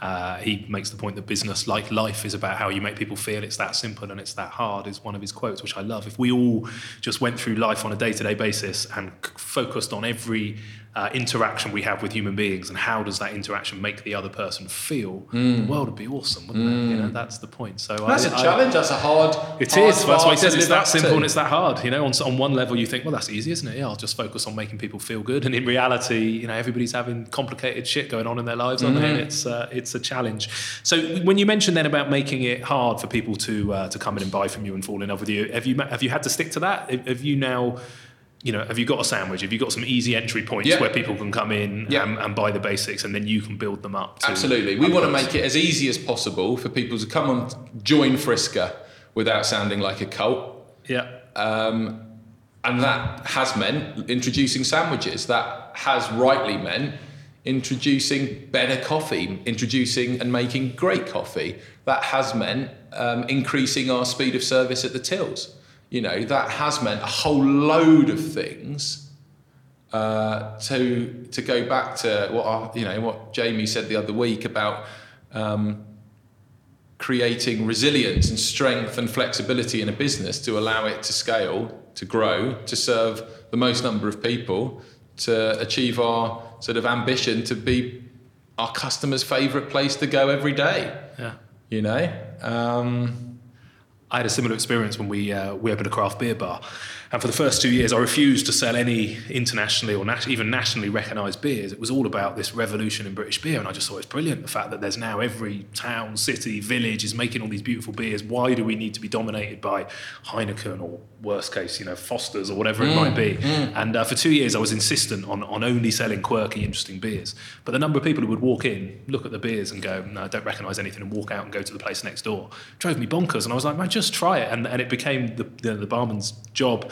Uh, he makes the point that business, like life, is about how you make people feel. It's that simple and it's that hard. Is one of his quotes, which I love. If we all just went through life on a day-to-day basis and c- focused on every uh, interaction we have with human beings and how does that interaction make the other person feel, the world would be awesome, wouldn't it? You know, that's the point. So That's a I- challenge. That's a hard. it hard is. That's why he says it's that simple to. and it's that hard. You know, on, on one level you think, well, that's easy, isn't it? Yeah, I'll just focus on making people feel good. And in reality, you know, everybody's having complicated shit going on in their lives, aren't they? And it's uh, it's a challenge. So when you mentioned then about making it hard for people to uh, to come in and buy from you and fall in love with you, have you have you had to stick to that? Have you now? You know, have you got a sandwich? Have you got some easy entry points Yeah. where people can come in Yeah. and, and buy the basics, and then you can build them up? Absolutely. We want to make it as easy as possible for people to come and join Friska without sounding like a cult. Yeah. Um, and that has meant introducing sandwiches. That has rightly meant introducing better coffee, introducing and making great coffee. That has meant um, increasing our speed of service at the tills. You know, that has meant a whole load of things uh, to to go back to what our, you know what Jamie said the other week about um, creating resilience and strength and flexibility in a business to allow it to scale, to grow, to serve the most number of people, to achieve our sort of ambition to be our customers' favourite place to go every day. Yeah. You know. Um, I had a similar experience when we uh, we opened a craft beer bar, And for the first two years, I refused to sell any internationally or nat- even nationally recognised beers. It was all about this revolution in British beer, and I just thought it's brilliant. The fact that there's now every town, city, village is making all these beautiful beers. Why do we need to be dominated by Heineken or worst case, you know, Foster's or whatever it might be? And uh, for two years, I was insistent on, on only selling quirky, interesting beers. But the number of people who would walk in, look at the beers, and go, "No, I don't recognise anything," and walk out and go to the place next door, drove me bonkers. And I was like, "Man, just try it." And, and it became the, the, the barman's job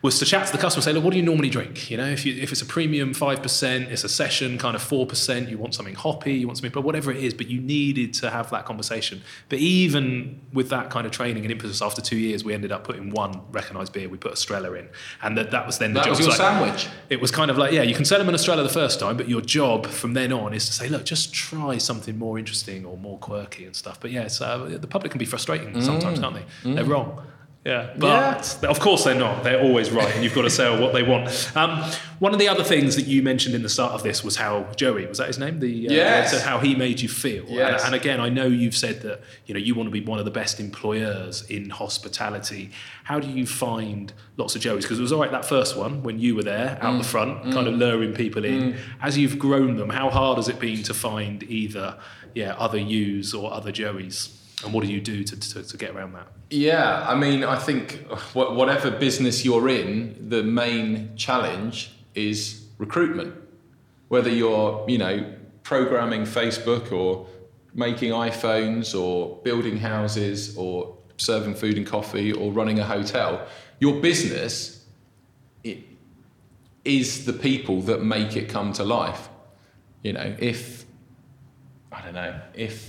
was to chat to the customer and say, look, what do you normally drink? You know, if, you, if it's a premium 5%, it's a session kind of 4%, you want something hoppy, you want something, but whatever it is, but you needed to have that conversation. But even with that kind of training and impetus, after two years, we ended up putting one recognised beer. We put Estrella in. And that, that was then the That job. was your like- sandwich. It was kind of like, yeah, you can sell them an Estrella the first time, but your job from then on is to say, look, just try something more interesting or more quirky and stuff. But yeah, it's, uh, the public can be frustrating sometimes, can't they? They're wrong. Yeah, but of course they're not. They're always right, and you've got to sell what they want. Um, one of the other things that you mentioned in the start of this was how Joey was that his name? The uh, Yes. so how he made you feel. Yes. And, and again, I know you've said that you know you want to be one of the best employers in hospitality. How do you find lots of Joeys? Because it was all right that first one when you were there out the front, kind of luring people in. As you've grown them, how hard has it been to find either yeah other yous or other Joeys? And what do you do to, to, to get around that? Yeah, I mean, I think whatever business you're in, the main challenge is recruitment. Whether you're, you know, programming Facebook or making iPhones or building houses or serving food and coffee or running a hotel, your business i- is the people that make it come to life. You know, if I don't know, if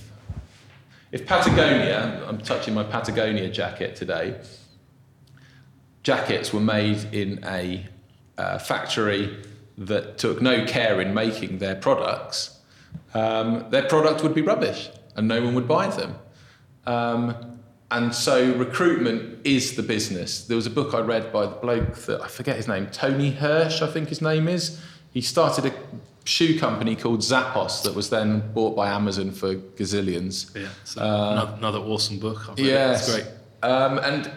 if Patagonia, I'm touching my Patagonia jacket today, jackets were made in a uh, factory that took no care in making their products, um, their product would be rubbish and no one would buy them. Um, and so recruitment is the business. There was a book I read by the bloke that I forget his name, Tony Hirsch, I think his name is. He started a shoe company called Zappos that was then bought by Amazon for gazillions. Yeah, so another, another awesome book. I've read it. It's great. Um, and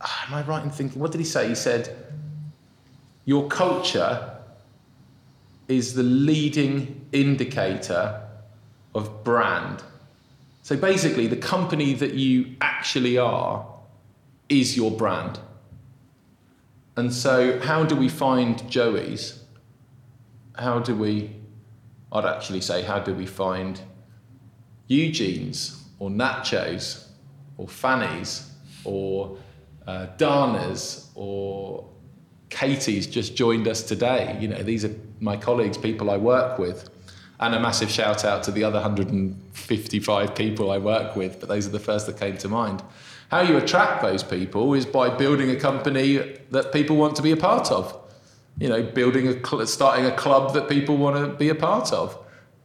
ah, am I right in thinking? What did he say? He said, "Your culture is the leading indicator of brand." So basically, the company that you actually are is your brand. And so, how do we find Joey's? How do we? I'd actually say, how do we find Eugene's or Nachos or Fanny's or uh, Dana's or Katie's just joined us today. You know, these are my colleagues, people I work with. And a massive shout out to the other 155 people I work with, but those are the first that came to mind. How you attract those people is by building a company that people want to be a part of. You know, building a cl- starting a club that people want to be a part of,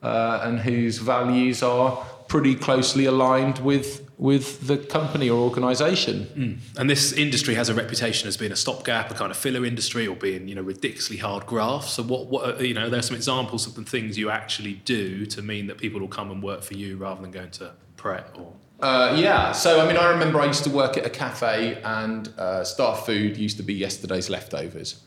uh, and whose values are pretty closely aligned with with the company or organisation. And this industry has a reputation as being a stopgap, a kind of filler industry, or being you know ridiculously hard graft. So what what you know? There are some examples of the things you actually do to mean that people will come and work for you rather than going to Pret or Uh, yeah, so I mean, I remember I used to work at a cafe, and uh, staff food used to be yesterday's leftovers.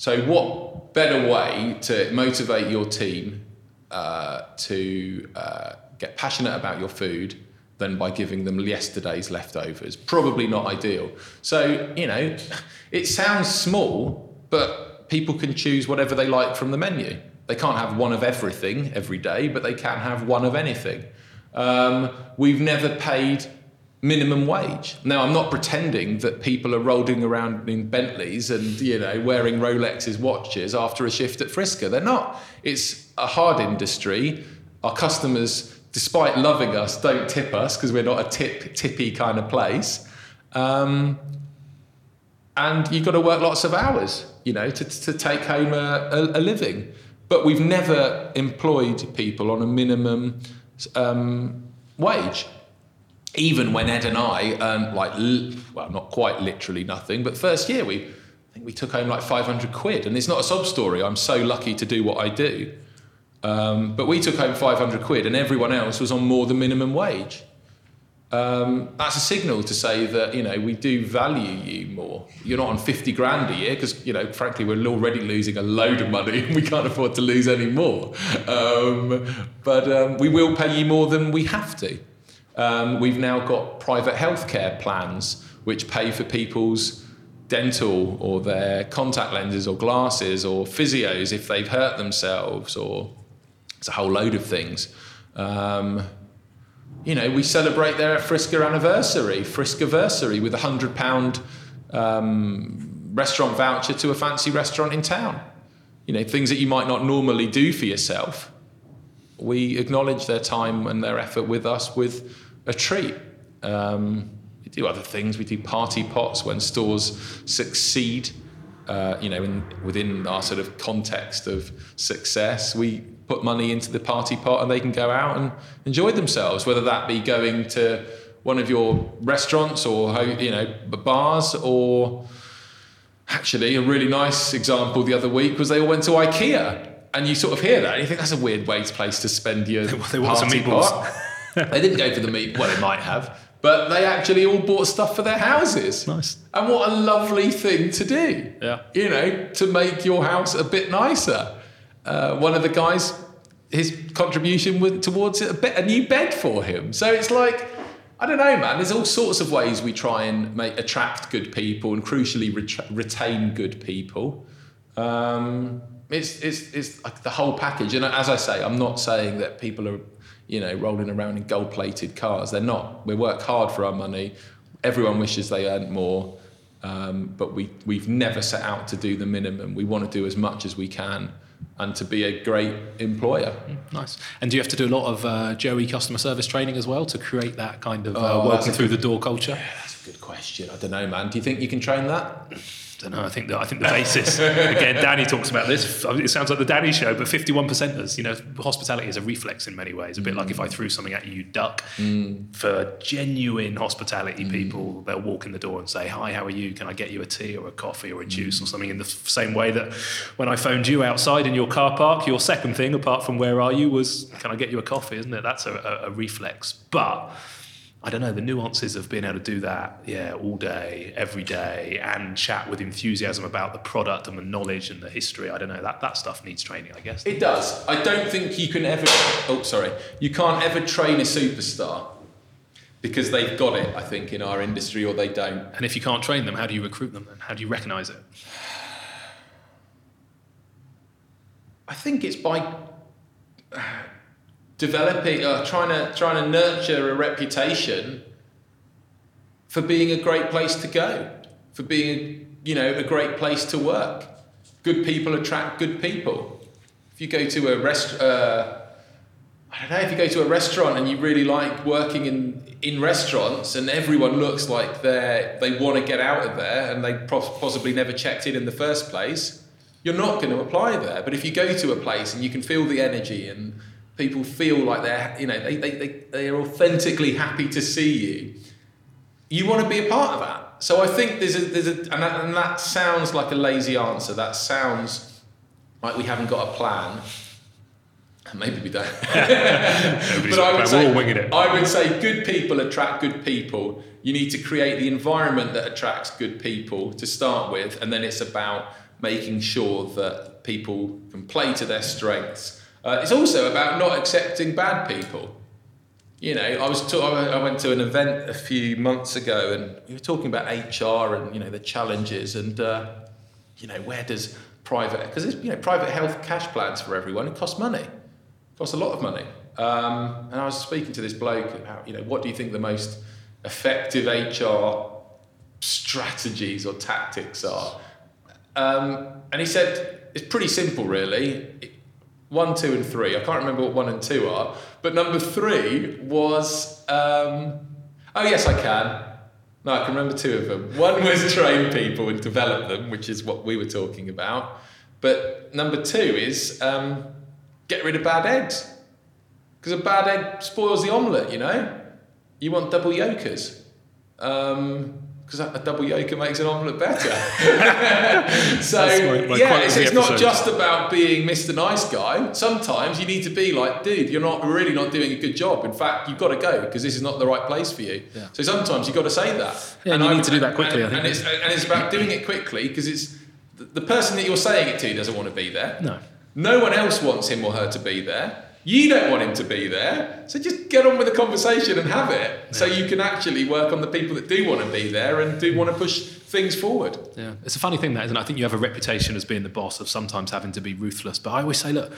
So, what better way to motivate your team uh, to uh, get passionate about your food than by giving them yesterday's leftovers? Probably not ideal. So, you know, it sounds small, but people can choose whatever they like from the menu. They can't have one of everything every day, but they can have one of anything. Um, we've never paid minimum wage. Now, I'm not pretending that people are rolling around in Bentleys and you know wearing Rolexes watches after a shift at Friska. They're not. It's a hard industry. Our customers, despite loving us, don't tip us because we're not a tip tippy kind of place. Um, and you've got to work lots of hours, you know, to, to take home a, a, a living. But we've never employed people on a minimum um, wage. Even when Ed and I earned like, well, not quite literally nothing, but first year we, I think we took home like 500 quid. And it's not a sob story. I'm so lucky to do what I do. Um, but we took home 500 quid and everyone else was on more than minimum wage. um, that's a signal to say that you know we do value you more. You're not on 50 grand a year because you know frankly we're already losing a load of money and we can't afford to lose any more. Um, but um, we will pay you more than we have to. Um, we've now got private healthcare plans which pay for people's dental or their contact lenses or glasses or physios if they've hurt themselves or it's a whole load of things. Um, you know, we celebrate their Friska anniversary, Friskiversary, with a hundred pound um, restaurant voucher to a fancy restaurant in town. You know, things that you might not normally do for yourself. We acknowledge their time and their effort with us with a treat. Um, we do other things. We do party pots when stores succeed. Uh, you know, in, within our sort of context of success, we put money into the party pot and they can go out and enjoy themselves, whether that be going to one of your restaurants or you know bars or actually a really nice example the other week was they all went to IKEA and you sort of hear that and you think that's a weird way to place to spend your They want some party meatballs. pot. they didn't go for the meat well they might have but they actually all bought stuff for their houses Nice. and what a lovely thing to do Yeah. you know to make your house a bit nicer uh, one of the guys, his contribution was towards a, bit, a new bed for him. So it's like, I don't know, man. There's all sorts of ways we try and make attract good people and crucially retain good people. Um, it's, it's, it's the whole package. And as I say, I'm not saying that people are, you know, rolling around in gold-plated cars. They're not. We work hard for our money. Everyone wishes they earned more. Um, but we, we've never set out to do the minimum. We want to do as much as we can and to be a great employer. Nice. And do you have to do a lot of uh, Joey customer service training as well to create that kind of uh, Oh, a through the door culture? That's a good question. I don't know, man. Do you think you can train that? Don't know. I think that I think the basis again. Danny talks about this. It sounds like the Danny show, but fifty-one percenters. You know, hospitality is a reflex in many ways. A bit like if I threw something at you, you duck. For genuine hospitality people, they'll walk in the door and say, "Hi, how are you? Can I get you a tea or a coffee or a juice or something?" In the f- same way that when I phoned you outside in your car park, your second thing, apart from "Where are you?" was, "Can I get you a coffee?" Isn't it? That's a, a, a reflex, but. I don't know the nuances of being able to do that, yeah, all day, every day, and chat with enthusiasm about the product and the knowledge and the history. I don't know that that stuff needs training, I guess. It does. I don't think you can ever. Oh, sorry. You can't ever train a superstar because they've got it. I think in our industry, or they don't. And if you can't train them, how do you recruit them? Then how do you recognise it? I think it's by developing, uh, trying to trying to nurture a reputation for being a great place to go, for being you know a great place to work. Good people attract good people. If you go to a rest, uh, I don't know, if you go to a restaurant and you really like working in in restaurants and everyone looks like they they want to get out of there and they possibly never checked in in the first place, you're not going to apply there. But if you go to a place and you can feel the energy and people feel like they're, you know, they, they, they, they're authentically happy to see you, you want to be a part of that. So I think there's a, there's a, and that, and that sounds like a lazy answer. That sounds like we haven't got a plan. And maybe we don't. But I would say, all winging it. I would say good people attract good people. You need to create the environment that attracts good people to start with, and then it's about making sure that people can play to their strengths. Uh, it's also about not accepting bad people. You know, I was ta- I went to an event a few months ago, and we were talking about HR and you know the challenges, and uh, you know where does private because you know private health cash plans for everyone. It costs money, it costs a lot of money. Um, and I was speaking to this bloke about you know what do you think the most effective HR strategies or tactics are, um, and he said it's pretty simple really. One, two, and three. I can't remember what one and two are, but number three was. Um, oh yes, I can. No, I can remember two of them. One was train people and develop them, which is what we were talking about. But number two is um, get rid of bad eggs. Because a bad egg spoils the omelette, you know? You want double yolkers. Because because a double yolker makes an omelette better. so my- my yeah, it's, it's not just about being Mr. Nice Guy. Sometimes you need to be like, dude, you're not really not doing a good job. In fact, you've got to go because this is not the right place for you. Yeah. So sometimes you've got to say that. Yeah, and you I- need to do that quickly, I And, think. and it's and it's about doing it quickly because it's the- the person that you're saying it to doesn't want to be there. No. No one else wants him or her to be there. You don't want him to be there. So just get on with the conversation and have it. So you can actually work on the people that do want to be there and do want to push things forward. Yeah, it's a funny thing that, isn't it? I think you have a reputation as being the boss of sometimes having to be ruthless. But I always say, look,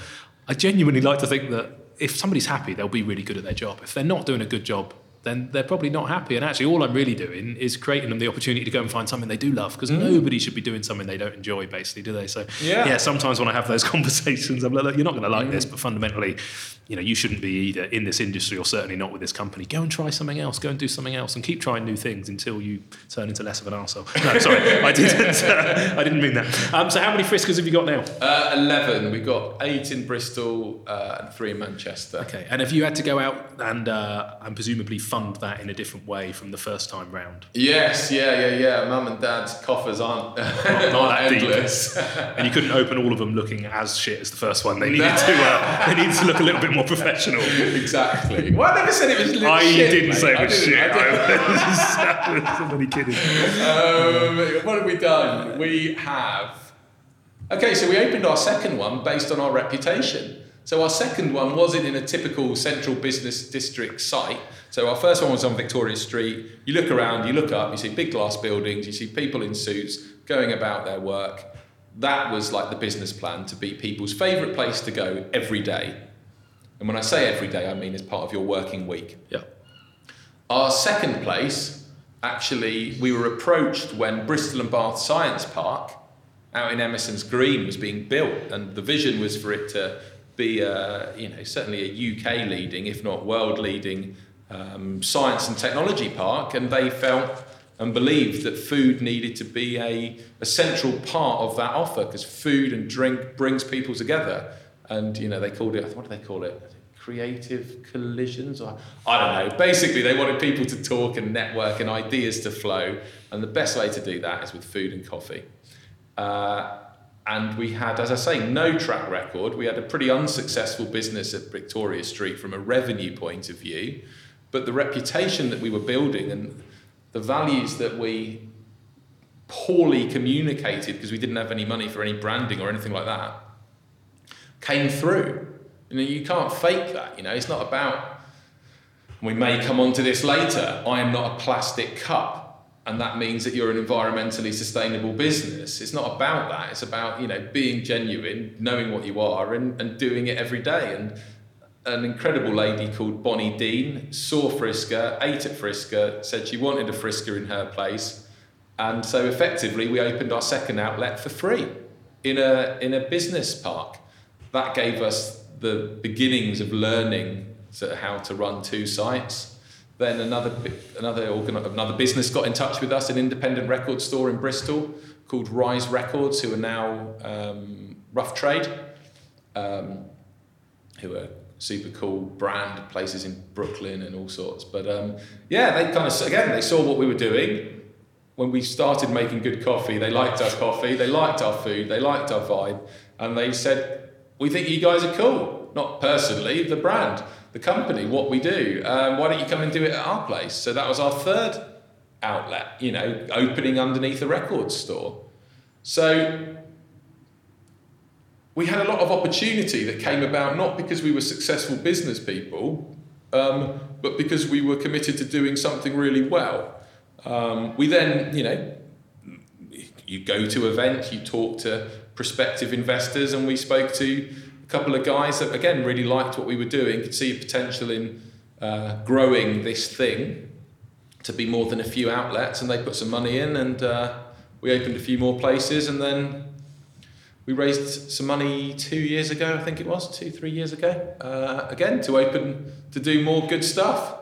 I genuinely like to think that if somebody's happy, they'll be really good at their job. If they're not doing a good job, then they're probably not happy. And actually, all I'm really doing is creating them the opportunity to go and find something they do love. Because mm. nobody should be doing something they don't enjoy, basically, do they? So Yeah. yeah, sometimes when I have those conversations, I'm like, look, you're not going to like this, mm. but fundamentally, you know, you shouldn't be either in this industry or certainly not with this company. Go and try something else. Go and do something else, and keep trying new things until you turn into less of an arsehole. No, sorry, I didn't. I didn't mean that. Um, so, how many Friskas have you got now? Uh, 11. We've got eight in Bristol uh, and three in Manchester. Okay, and have you had to go out and uh, and presumably fund that in a different way from the first time round? Yes, yeah, yeah, yeah. Mum and dad's coffers aren't, not not that deep. endless. And you couldn't open all of them looking as shit as the first one. They needed to. Uh, they needed to look a little bit more professional. exactly. Well, I never said it was little I shit, didn't mate. say it was shit. I was somebody kidding. um, what have we done? We have. Okay, so we opened our second one based on our reputation. So our second one wasn't in a typical central business district site. So our first one was on Victoria Street. You look around, you look up, you see big glass buildings, you see people in suits going about their work. That was like the business plan to be people's favourite place to go every day. And when I say every day, I mean as part of your working week. Yeah. Our second place, actually, we were approached when Bristol and Bath Science Park out in Emerson's Green was being built, and the vision was for it to be, uh, you know, certainly a UK leading, if not world leading, um, science and technology park, and they felt and believed that food needed to be a, a central part of that offer because food and drink brings people together. And you know, they called it what do they call it? Creative collisions, or I don't know. Basically, they wanted people to talk and network and ideas to flow, and the best way to do that is with food and coffee. Uh, and we had, as I say, no track record. We had a pretty unsuccessful business at Victoria Street from a revenue point of view, but the reputation that we were building and the values that we poorly communicated because we didn't have any money for any branding or anything like that came through. You know, you can't fake that. You know, it's not about. We may come on to this later. I am not a plastic cup, and that means that you're an environmentally sustainable business. It's not about that. It's about you know being genuine, knowing what you are, and, and doing it every day. And an incredible lady called Bonnie Dean saw Friska, ate at Friska, said she wanted a Friska in her place, and so effectively we opened our second outlet for free in a in a business park. That gave us the beginnings of learning how to run two sites. Then another another another business got in touch with us, an independent record store in Bristol called Rise Records, who are now um, Rough Trade, um, who are super cool brand places in Brooklyn and all sorts. But um, yeah, they kind of again they saw what we were doing. When we started making good coffee, they liked our coffee, they liked our food, they liked our vibe, and they said, "We think you guys are cool." Not personally, the brand, the company, what we do. Um, why don't you come and do it at our place? So that was our third outlet. You know, opening underneath a record store. So we had a lot of opportunity that came about not because we were successful business people, um, but because we were committed to doing something really well. Um, we then, you know, you go to events, you talk to prospective investors, and we spoke to a couple of guys that, again, really liked what we were doing, could see potential in uh, growing this thing to be more than a few outlets, and they put some money in, and uh, we opened a few more places, and then we raised some money two years ago, I think it was, two, three years ago, uh, again, to open, to do more good stuff.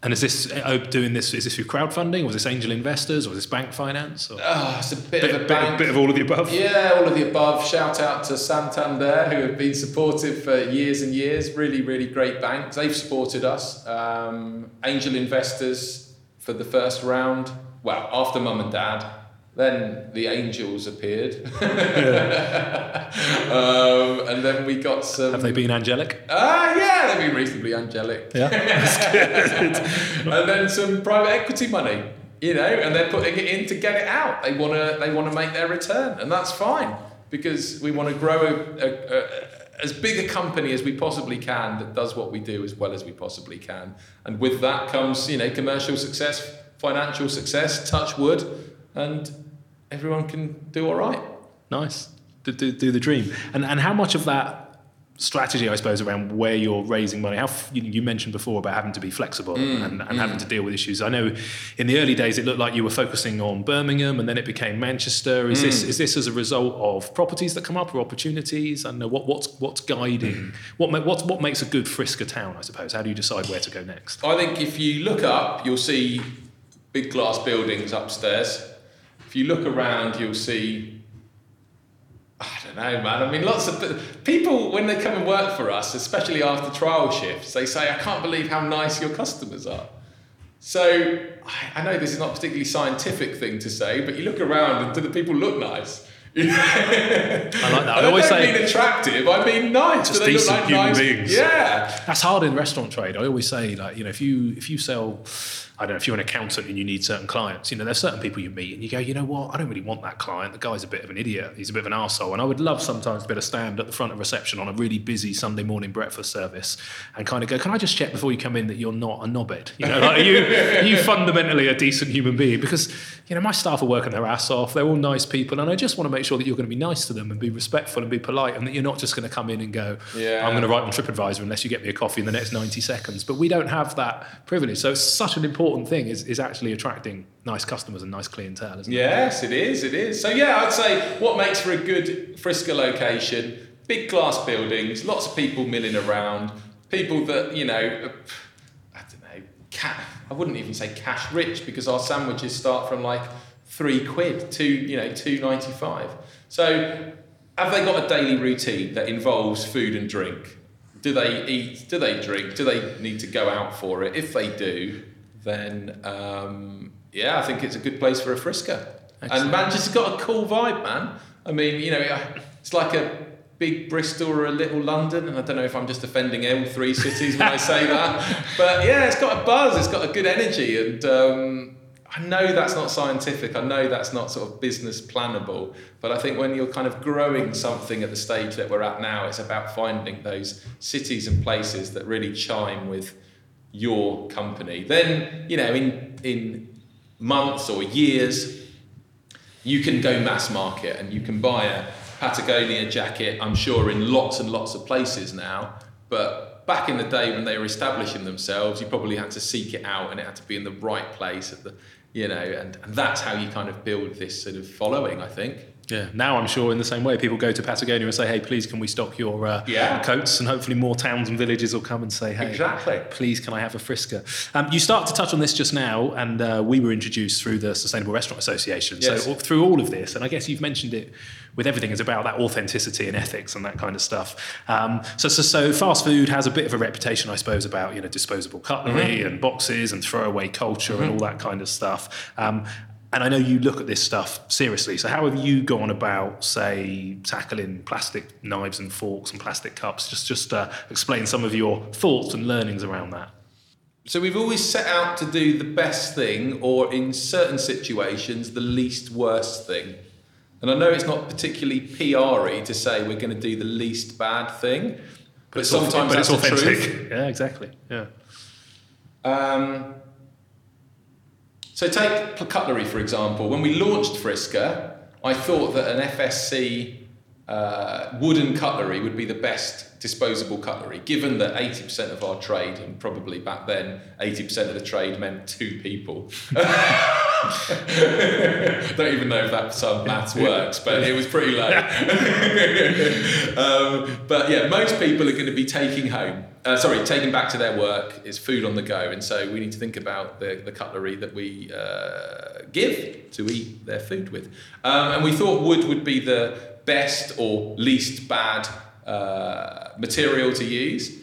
And is this uh, doing this? Is this through crowdfunding? Or was this angel investors? Or was this bank finance? Or Oh, it's a bit, bit, of a bit, bank. bit of all of the above. Yeah, all of the above. Shout out to Santander, who have been supportive for years and years. Really, really great bank. They've supported us. Um, angel investors for the first round. well, after mum and dad, then the angels appeared. um, and then we got some. Have they been angelic? Ah, yeah, they've been reasonably angelic. Yeah. and then some private equity money, you know, and they're putting it in to get it out. They want to they want to make their return, and that's fine because we want to grow a, a, a, as big a company as we possibly can that does what we do as well as we possibly can. And with that comes, you know, commercial success, financial success, touch wood, and everyone can do all right. Nice. Do, do, do the dream. And, and how much of that strategy, I suppose, around where you're raising money. How f- you, you mentioned before about having to be flexible Mm, and, and having to deal with issues. I know in the early days it looked like you were focusing on Birmingham, and then it became Manchester. Is this Mm. is this as a result of properties that come up or opportunities? I know what what's what's guiding what what what makes a good Friska town. I suppose. How do you decide where to go next? I think if you look up, you'll see big glass buildings upstairs. If you look around, you'll see. I don't know, man. I mean, lots of people when they come and work for us, especially after trial shifts, they say, "I can't believe how nice your customers are." So I- I know this is not a particularly scientific thing to say, but you look around and do the people look nice? I like that. I I always don't say mean attractive. I mean nice. Just Do they look decent like human nice? beings. Yeah. That's hard in the restaurant trade. I always say, like, you know, if you if you sell, I don't know, if you're an accountant and you need certain clients, you know, there's certain people you meet and you go, you know what, I don't really want that client. The guy's a bit of an idiot. He's a bit of an arsehole. And I would love sometimes to be able to stand at the front of reception on a really busy Sunday morning breakfast service and kind of go, can I just check before you come in that you're not a knobhead? You know, like, are you you fundamentally a decent human being? Because you know, my staff are working their ass off. They're all nice people, and I just want to make sure that you're going to be nice to them and be respectful and be polite, and that you're not just going to come in and go, Yeah. I'm going to write on TripAdvisor unless you get me a coffee in the next 90 seconds. But we don't have that privilege. So it's such an important thing is, is actually attracting nice customers and nice clientele, isn't it? Yes, it is. It is. So yeah, I'd say what makes for a good Friska location: big glass buildings, lots of people milling around, people that you know. uh, I don't know. I wouldn't even say cash rich because our sandwiches start from like three quid, two you know two ninety five. So have they got a daily routine that involves food and drink? Do they eat? Do they drink? Do they need to go out for it? If they do, then um, yeah, I think it's a good place for a Friska. And Manchester's got a cool vibe, man. I mean, you know, it's like a big Bristol or a little London, and I don't know if I'm just offending all three cities when I say that, but yeah, it's got a buzz, it's got a good energy, and um, I know that's not scientific, I know that's not sort of business plannable, but I think when you're kind of growing something at the stage that we're at now, it's about finding those cities and places that really chime with your company. Then, you know, in in months or years, you can go mass market and you can buy a Patagonia jacket, I'm sure, in lots and lots of places now. But back in the day when they were establishing themselves, you probably had to seek it out and it had to be in the right place at the you know, and, and that's how you kind of build this sort of following, I think. Yeah. Now I'm sure in the same way, people go to Patagonia and say, "Hey, please, can we stock your uh, Yeah. coats?" And hopefully, more towns and villages will come and say, "Hey, Exactly. please, can I have a Friska?" Um, you start to touch on this just now, and uh, we were introduced through the Sustainable Restaurant Association. Yes. So through all of this, and I guess you've mentioned it with everything, is about that authenticity and ethics and that kind of stuff. Um, so, so, so fast food has a bit of a reputation, I suppose, about you know disposable cutlery and boxes and throwaway culture and all that kind of stuff. Um, and I know you look at this stuff seriously. So, how have you gone about, say, tackling plastic knives and forks and plastic cups? Just, just uh, explain some of your thoughts and learnings around that. So we've always set out to do the best thing, or in certain situations, the least worst thing. And I know it's not particularly PR-y to say we're going to do the least bad thing, but, it's authentic- sometimes but that's it's the authentic. truth. Yeah, exactly. Yeah. Um, so take cutlery for example. When we launched Friska, I thought that an FSC uh, wooden cutlery would be the best disposable cutlery, given that 80% of our trade, and probably back then 80% of the trade meant two people. Don't even know if that some maths works, but it was pretty low. um, but yeah, most people are going to be taking home, uh, sorry, taking back to their work. It's food on the go, and so we need to think about the, the cutlery that we uh, give to eat their food with. Um, and we thought wood would be the best or least bad uh, material to use,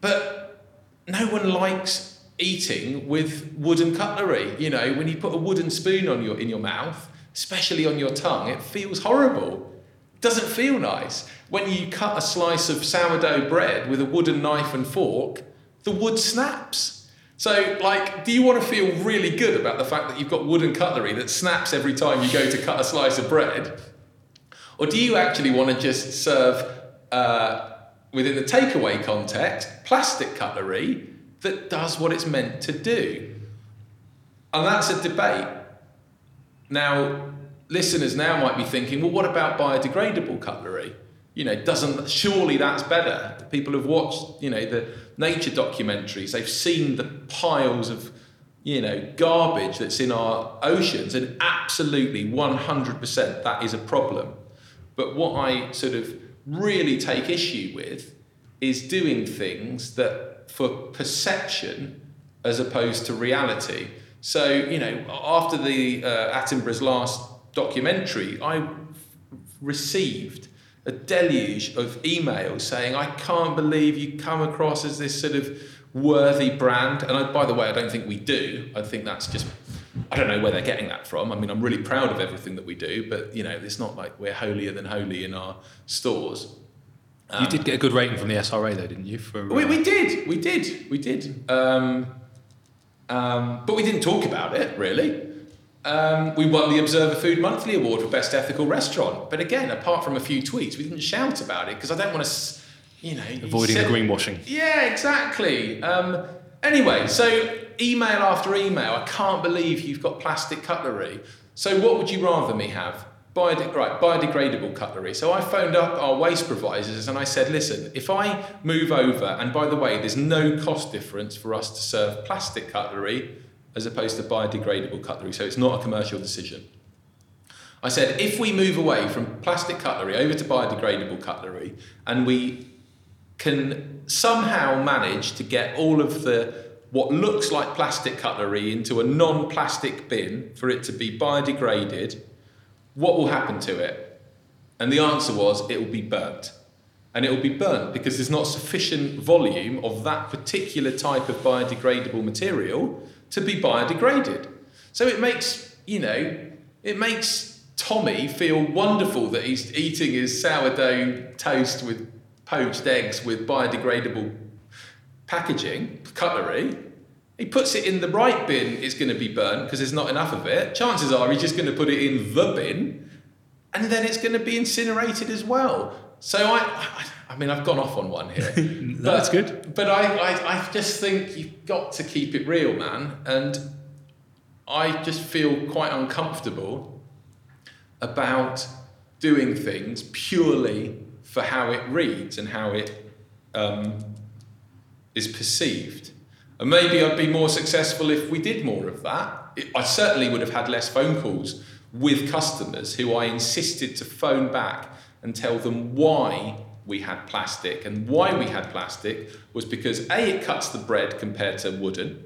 but no one likes eating with wooden cutlery. You know, when you put a wooden spoon on your in your mouth, especially on your tongue, it feels horrible. Doesn't feel nice. When you cut a slice of sourdough bread with a wooden knife and fork, the wood snaps. So, like, do you want to feel really good about the fact that you've got wooden cutlery that snaps every time you go to cut a slice of bread? Or do you actually want to just serve, uh, within the takeaway context, plastic cutlery that does what it's meant to do? And that's a debate. Now, listeners now might be thinking, well, what about biodegradable cutlery? You know, doesn't surely that's better? People have watched, you know, the nature documentaries. They've seen the piles of, you know, garbage that's in our oceans, and absolutely 100% that is a problem. But what I sort of really take issue with is doing things that for perception as opposed to reality. So, you know, after the uh, Attenborough's last documentary, I received a deluge of emails saying, I can't believe you come across as this sort of worthy brand. And I, by the way, I don't think we do. I think that's just, I don't know where they're getting that from. I mean, I'm really proud of everything that we do, but, you know, it's not like we're holier than holy in our stores. Um, you did get a good rating from the SRA, though, didn't you? For uh... we, we did, we did, we did. Um, um, but we didn't talk about it really. Um, we won the Observer Food Monthly Award for Best Ethical Restaurant. But again, apart from a few tweets, we didn't shout about it because I don't want to, you know. Avoiding said, the greenwashing. Yeah, exactly. Um, anyway, so email after email, I can't believe you've got plastic cutlery. So what would you rather me have? Biode- right, biodegradable cutlery. So I phoned up our waste providers and I said, listen, if I move over, and by the way, there's no cost difference for us to serve plastic cutlery as opposed to biodegradable cutlery, so it's not a commercial decision. I said, if we move away from plastic cutlery over to biodegradable cutlery and we can somehow manage to get all of the what looks like plastic cutlery into a non plastic bin for it to be biodegraded, what will happen to it? And the answer was, it will be burnt. And it will be burnt because there's not sufficient volume of that particular type of biodegradable material to be biodegraded. So it makes, you know, it makes Tommy feel wonderful that he's eating his sourdough toast with poached eggs with biodegradable packaging, cutlery. He puts it in the right bin, it's going to be burnt because there's not enough of it. Chances are he's just going to put it in the bin and then it's going to be incinerated as well. So I, I, I mean, I've gone off on one here. That's good. But I, I, I just think you've got to keep it real, man. And I just feel quite uncomfortable about doing things purely for how it reads and how it um, is perceived. And maybe I'd be more successful if we did more of that. I certainly would have had less phone calls with customers who I insisted to phone back and tell them why we had plastic. And why we had plastic was because A, it cuts the bread compared to wooden.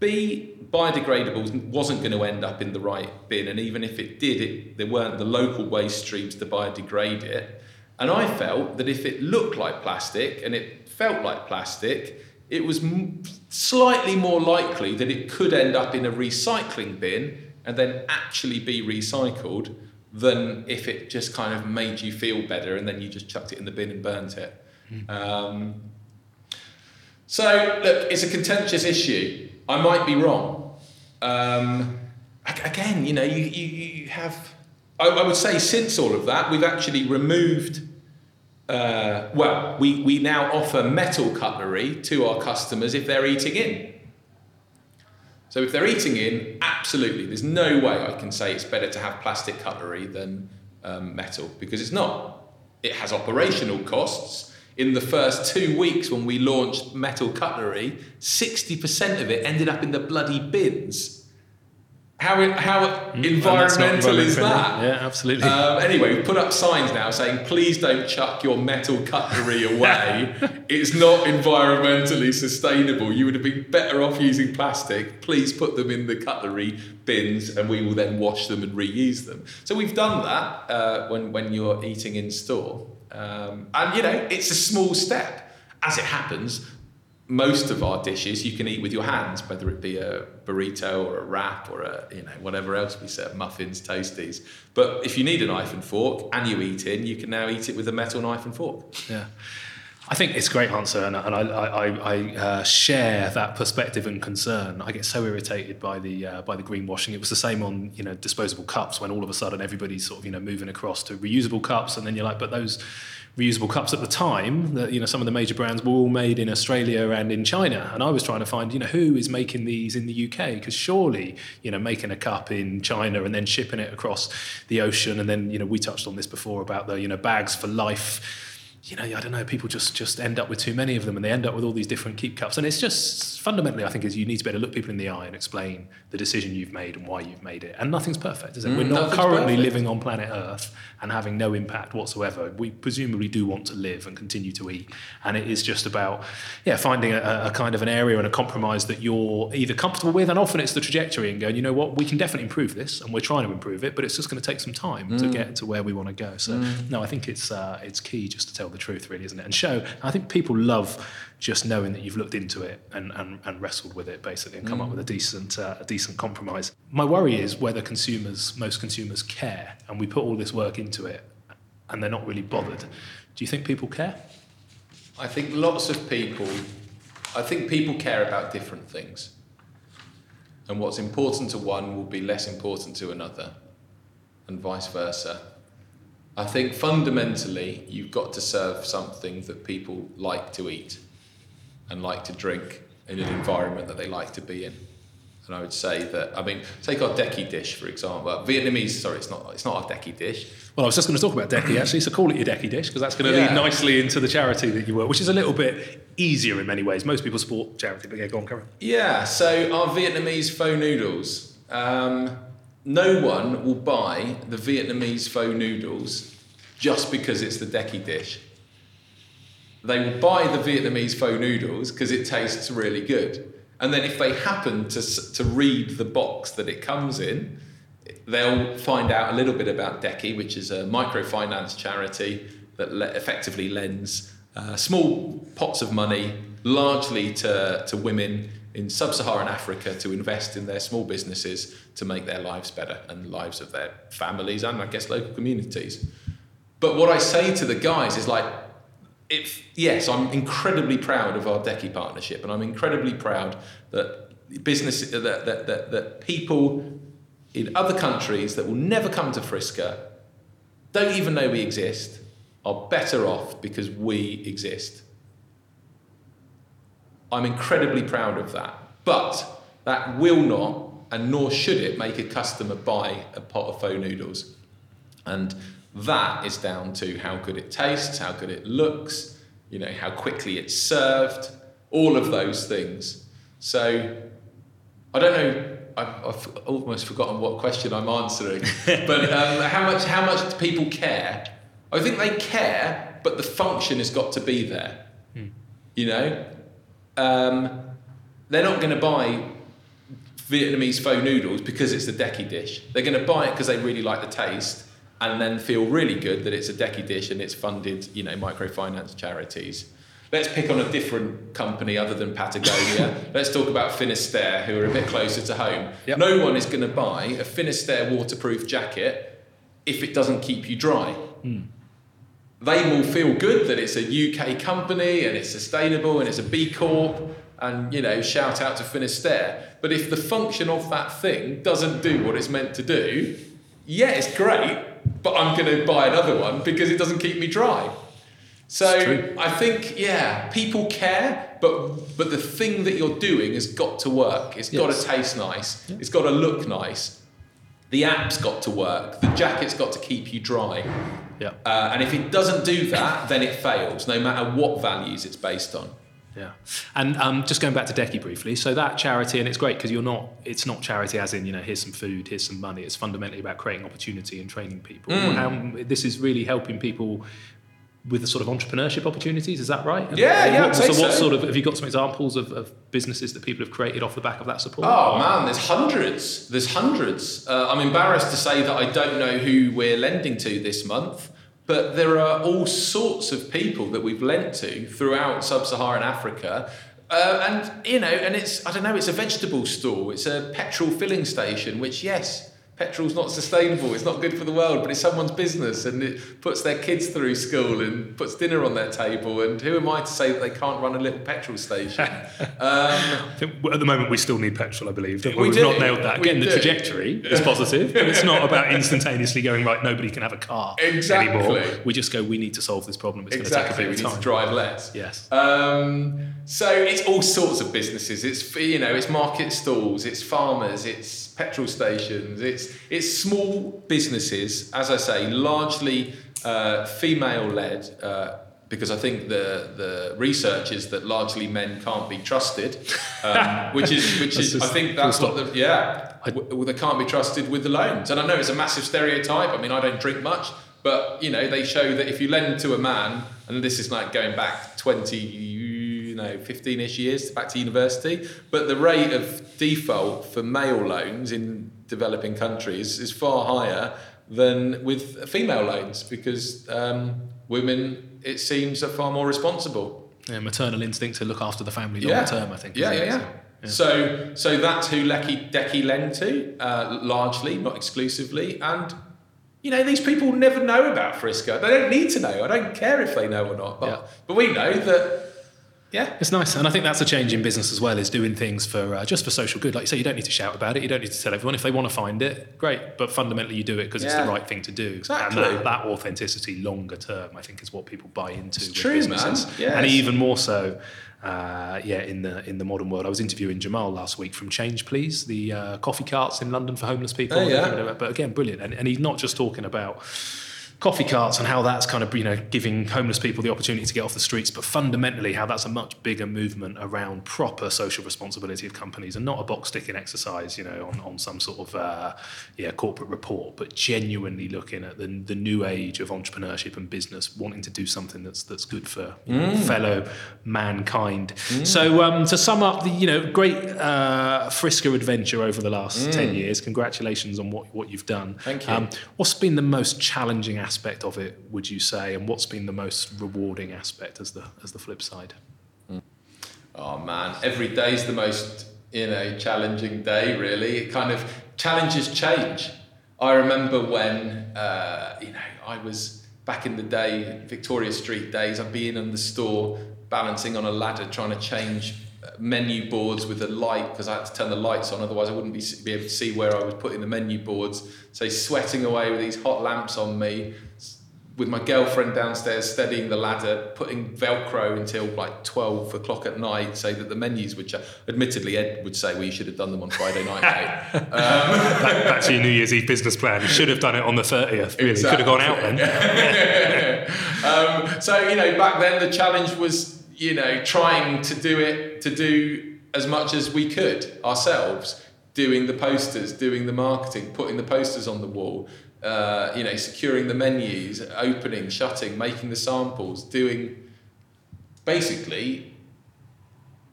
B, biodegradable wasn't going to end up in the right bin, and even if it did, it, there weren't the local waste streams to biodegrade it. And I felt that if it looked like plastic and it felt like plastic, it was m- slightly more likely that it could end up in a recycling bin and then actually be recycled than if it just kind of made you feel better and then you just chucked it in the bin and burnt it. Mm. Um, so, look, it's a contentious issue. I might be wrong. Um, again, you know, you, you, you have, I, I, would say since all of that, we've actually removed, uh, well, we, we now offer metal cutlery to our customers if they're eating in. So if they're eating in, absolutely, there's no way I can say it's better to have plastic cutlery than um, metal because it's not. It has operational costs. In the first two weeks when we launched metal cutlery, 60% of it ended up in the bloody bins how, how mm, environmental is that? Yeah, absolutely. Um, anyway, we've put up signs now saying, please don't chuck your metal cutlery away. it's not environmentally sustainable. You would have been better off using plastic. Please put them in the cutlery bins and we will then wash them and reuse them. So we've done that uh, when, when you're eating in store. Um, and, you know, it's a small step. As it happens, most of our dishes you can eat with your hands, whether it be a burrito or a wrap or a you know whatever else we serve, muffins, toasties. But if you need a knife and fork and you eat in, you can now eat it with a metal knife and fork. Yeah. I think it's a great answer, and, and I, I, I uh, share that perspective and concern. I get so irritated by the uh, by the greenwashing. It was the same on you know disposable cups when all of a sudden everybody's sort of you know moving across to reusable cups, and then you're like, but those reusable cups at the time that you know some of the major brands were all made in Australia and in China. And I was trying to find you know who is making these in the UK because surely you know making a cup in China and then shipping it across the ocean and then you know we touched on this before about the you know bags for life you know, I don't know, people just just end up with too many of them and they end up with all these different keep cups. And it's just fundamentally, I think, is you need to be able to look people in the eye and explain the decision you've made and why you've made it. And nothing's perfect, is it? Mm, We're not currently perfect. living on planet Earth and having no impact whatsoever. We presumably do want to live and continue to eat. And it is just about, yeah, finding a, a kind of an area and a compromise that you're either comfortable with, and often it's the trajectory and going, you know what, we can definitely improve this and we're trying to improve it, but it's just going to take some time to get to where we want to go. So, no, I think it's, uh, it's key just to tell the truth, really, isn't it? And show, I think people love just knowing that you've looked into it and, and, and wrestled with it basically and come up with a decent uh, a decent compromise. My worry is whether consumers, most consumers care and we put all this work into it and they're not really bothered. Do you think people care? I think lots of people, I think people care about different things. And what's important to one will be less important to another, and vice versa. I think fundamentally, you've got to serve something that people like to eat and like to drink in an environment that they like to be in. And I would say that, I mean, take our deki dish, for example. Vietnamese, sorry, it's not, it's not our deki dish. Well, I was just going to talk about Deki actually, so call it your Deki dish because that's going to lead nicely into the charity that you work, which is a little bit easier in many ways. Most people support charity, but yeah, go on, Karen. Yeah, so our Vietnamese pho noodles. Um, no one will buy the Vietnamese pho noodles just because it's the Deki dish. They will buy the Vietnamese pho noodles because it tastes really good. And then if they happen to, to read the box that it comes in, they'll find out a little bit about Deki, which is a microfinance charity that le- effectively lends uh, small pots of money, largely to, to women in sub Saharan Africa, to invest in their small businesses to make their lives better and the lives of their families and, I guess, local communities. But what I say to the guys is like, if yes, I'm incredibly proud of our Deki partnership, and I'm incredibly proud that business that, that, that, that people in other countries that will never come to Friska, don't even know we exist, are better off because we exist. I'm incredibly proud of that. But that will not, and nor should it, make a customer buy a pot of pho noodles. And that is down to how good it tastes, how good it looks, you know, how quickly it's served, all of those things. So I don't know. I've, I've almost forgotten what question I'm answering, but um, how much how much do people care? I think they care, but the function has got to be there. You know, um, they're not going to buy Vietnamese pho noodles because it's the Deki dish. They're going to buy it because they really like the taste, and then feel really good that it's a Deki dish and it's funded, you know, microfinance charities. Let's pick on a different company other than Patagonia. Let's talk about Finisterre, who are a bit closer to home. Yep. No one is going to buy a Finisterre waterproof jacket if it doesn't keep you dry. They will feel good that it's a UK company and it's sustainable and it's a B Corp and, you know, shout out to Finisterre. But if the function of that thing doesn't do what it's meant to do, yeah, it's great, but I'm going to buy another one because it doesn't keep me dry. So I think, yeah, people care, but but the thing that you're doing has got to work. It's got to taste nice. It's got to look nice. The app's got to work. The jacket's got to keep you dry. Yeah. Uh, and if it doesn't do that, then it fails, no matter what values it's based on. Yeah, and um, just going back to Deki briefly. So that charity, and it's great because you're not. It's not charity as in you know here's some food, here's some money. It's fundamentally about creating opportunity and training people. Mm. How, this is really helping people with the sort of entrepreneurship opportunities. Is that right? And Yeah, yeah, What, I'd say so what so. sort of have you got some examples of, of businesses that people have created off the back of that support? Oh man, there's hundreds. There's hundreds. Uh, I'm embarrassed to say that I don't know who we're lending to this month, but there are all sorts of people that we've lent to throughout sub-Saharan Africa. Uh, and you know, and it's I don't know, it's a vegetable store, it's a petrol filling station, which yes, petrol's not sustainable, it's not good for the world, but it's someone's business and it puts their kids through school and puts dinner on their table. And who am I to say that they can't run a little petrol station? um, at the moment, we still need petrol, I believe. We We've do. not nailed that. We Again, the do. trajectory is positive, but it's not about instantaneously going, right, nobody can have a car Exactly. anymore. We just go, we need to solve this problem. It's exactly, going to take a to bit of time. drive less. Yes. Um, so it's all sorts of businesses. It's you know, it's market stalls, it's farmers, it's petrol stations, it's it's small businesses. As I say, largely uh, female-led. Uh, because I think the the research is that largely men can't be trusted, um, which is which is I think that's what the yeah w- they can't be trusted with the loans. And I know it's a massive stereotype. I mean, I don't drink much, but you know they show that if you lend to a man, and this is like going back twenty, know, fifteen-ish years back to university, but the rate of default for male loans in developing countries is far higher than with female loans because um, women, it seems, are far more responsible. Yeah, maternal instinct to look after the family long Yeah. term, I think. Yeah, yeah, it? yeah. So, so that's who Lecky Deki lend to, uh, largely, not exclusively. And, you know, these people never know about Friska. They don't need to know. I don't care if they know or not. But, Yeah. but we know that, yeah. It's nice, and I think that's a change in business as well. Is doing things for uh, just for social good. Like you say, you don't need to shout about it. You don't need to tell everyone. If they want to find it, great. But fundamentally, you do it because it's the right thing to do. Exactly. And that, that authenticity, longer term, I think, is what people buy into. with true, businesses. man. Yes. And even more so, uh, yeah, in the in the modern world. I was interviewing Cemal last week from Change Please, the uh, coffee carts in London for homeless people. Oh, yeah. But again, brilliant. And, and he's not just talking about coffee carts and how that's kind of you know giving homeless people the opportunity to get off the streets but fundamentally how that's a much bigger movement around proper social responsibility of companies and not a box ticking exercise you know on, on some sort of uh, yeah corporate report but genuinely looking at the, the new age of entrepreneurship and business wanting to do something that's that's good for you know, fellow mankind. So um, to sum up the you know great uh, Friska adventure over the last 10 years congratulations on what, what you've done. Thank you. um, What's been the most challenging aspect of it, would you say, and what's been the most rewarding aspect as the as the flip side? Oh man, every day's the most you know challenging day. Really, it kind of challenges change. I remember when uh, you know I was back in the day, Victoria Street days. I'd be in the store, balancing on a ladder, trying to change menu boards with a light because I had to turn the lights on, otherwise I wouldn't be, be able to see where I was putting the menu boards. So sweating away with these hot lamps on me, with my girlfriend downstairs steadying the ladder, putting Velcro until like 12 o'clock at night, so that the menus would change. Admittedly, Ed would say, well, you should have done them on Friday night, mate. Back, back to your New Year's Eve business plan. You should have done it on the 30th. Really, Exactly. could have gone out then. um, so, you know, back then the challenge was, you know, trying to do it, to do as much as we could ourselves, doing the posters, doing the marketing, putting the posters on the wall, uh, you know, securing the menus, opening, shutting, making the samples, doing basically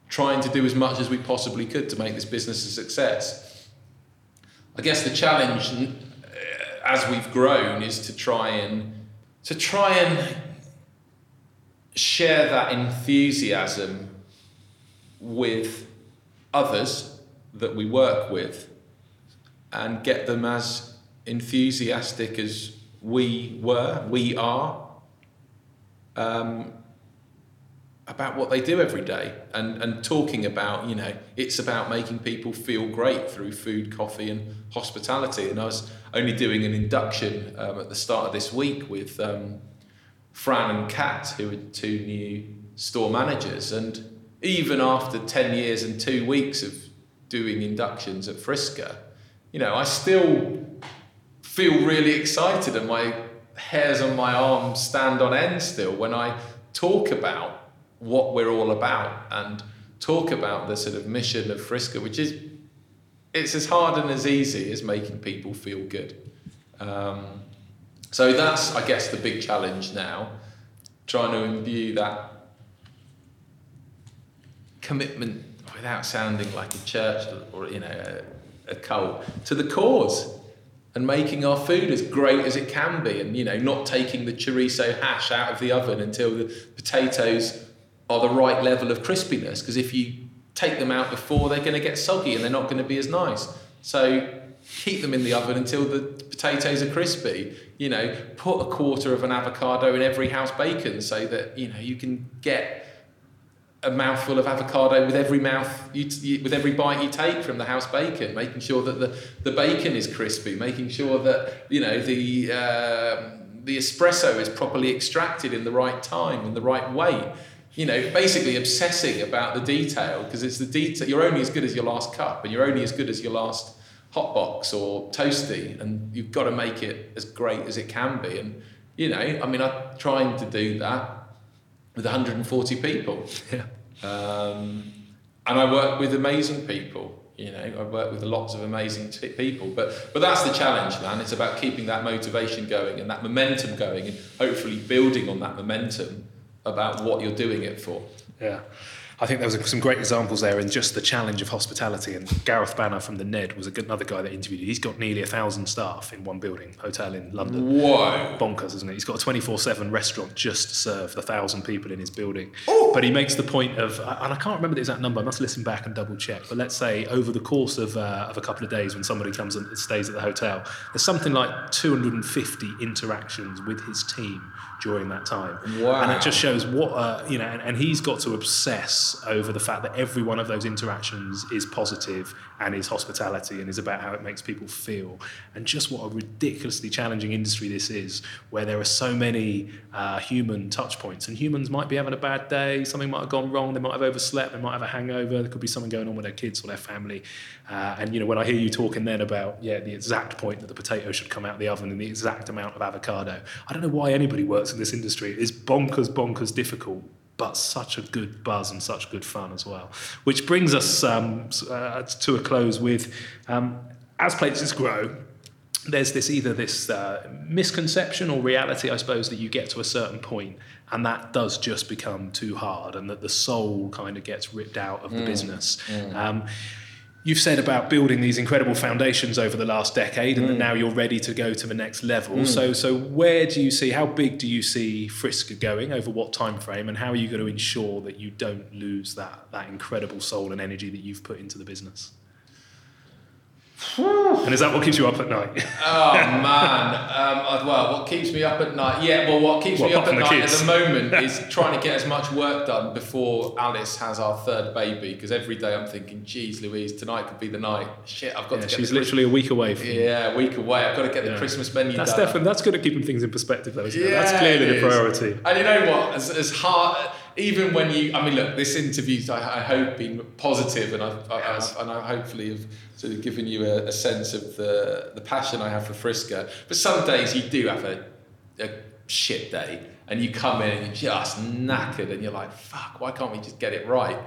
trying to do as much as we possibly could to make this business a success. I guess the challenge uh, as we've grown is to try and to try and share that enthusiasm with others that we work with and get them as enthusiastic as we were, we are, um, about what they do every day and, and talking about, you know, it's about making people feel great through food, coffee, and hospitality. And I was only doing an induction um, at the start of this week with um, Fran and Kat, who are two new store managers. And even after 10 years and two weeks of doing inductions at Friska, you know, I still feel really excited and my hairs on my arms stand on end still when I talk about what we're all about and talk about the sort of mission of Friska, which is it's as hard and as easy as making people feel good. Um, so that's, I guess, the big challenge now, trying to imbue that commitment without sounding like a church or you know a, a cult to the cause and making our food as great as it can be and you know not taking the chorizo hash out of the oven until the potatoes are the right level of crispiness. Because if you take them out before, they're going to get soggy and they're not going to be as nice. So keep them in the oven until the potatoes are crispy. You know, put a quarter of an avocado in every house bacon so that you know you can get a mouthful of avocado with every mouth you, you, with every bite you take from the house bacon making sure that the, the bacon is crispy making sure that you know the um, the espresso is properly extracted in the right time in the right way you know basically obsessing about the detail because it's the detail you're only as good as your last cup and you're only as good as your last hot box or toasty and you've got to make it as great as it can be and you know i mean i'm trying to do that with 140 people. Yeah. Um, and I work with amazing people. You know, I work with lots of amazing t- people. But but that's the challenge, man. It's about keeping that motivation going and that momentum going, and hopefully building on that momentum about what you're doing it for. Yeah. I think there was some great examples there in just the challenge of hospitality. And Gareth Banner from the Ned was another guy that interviewed. He's got nearly a thousand staff in one building, hotel in London. Whoa! Bonkers, isn't it? He's got a twenty-four-seven restaurant just to serve the thousand people in his building. Oh! But he makes the point of, and I can't remember the exact number. I must listen back and double check. But let's say over the course of, uh, of a couple of days, when somebody comes and stays at the hotel, there's something like 250 interactions with his team during that time. Wow. And it just shows what uh, you know, and, and he's got to obsess over the fact that every one of those interactions is positive and is hospitality and is about how it makes people feel. And just what a ridiculously challenging industry this is, where there are so many uh, human touch points, and humans might be having a bad day, something might have gone wrong, they might have overslept, they might have a hangover, there could be something going on with their kids or their family. Uh, and you know, when I hear you talking then about yeah, the exact point that the potato should come out of the oven and the exact amount of avocado, I don't know why anybody works in this industry. It's bonkers, bonkers difficult but such a good buzz and such good fun as well. Which brings us um, uh, to a close with um, as places grow, there's this either this uh, misconception or reality, I suppose, that you get to a certain point and that does just become too hard and that the soul kind of gets ripped out of the business. Um, You've said about building these incredible foundations over the last decade, and that mm. now you're ready to go to the next level. Mm. So, so where do you see? How big do you see Friska going over what time frame, and how are you going to ensure that you don't lose that that incredible soul and energy that you've put into the business? And is that what keeps you up at night? Oh man! Um, well, what keeps me up at night? Yeah, well, what keeps Well, me up at from the night at the moment is trying to get as much work done before Alice has our third baby. Because every day I'm thinking, "Geez, Louise, tonight could be the night." Shit, I've got yeah, to get she's the literally a week away from. yeah, a week away. I've got to get the Yeah. Christmas menu That's done. definitely that's good at keeping things in perspective, though, isn't it? That's clearly it the is. priority. And you know what? As, as hard, even when you, I mean, look, this interview's, I, I hope, been positive, and I've, I, and I hopefully have sort of given you a, a sense of the the passion I have for Friska. But some days you do have a, a shit day, and you come in and you're just knackered, and you're like, fuck, why can't we just get it right?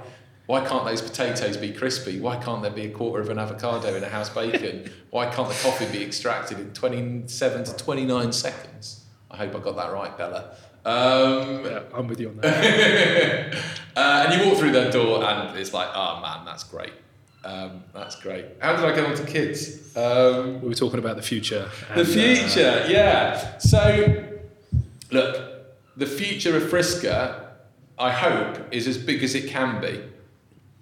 Why can't those potatoes be crispy? Why can't there be a quarter of an avocado in a house bacon? Why can't the coffee be extracted in 27 to 29 seconds? I hope I got that right, Bella. Um, Yeah, I'm with you on that. uh, and you walk through that door, and it's like, oh man, that's great. Um, that's great. How did I get on to kids? Um, we were talking about the future. the uh, future, yeah. So, look, the future of Friska, I hope, is as big as it can be.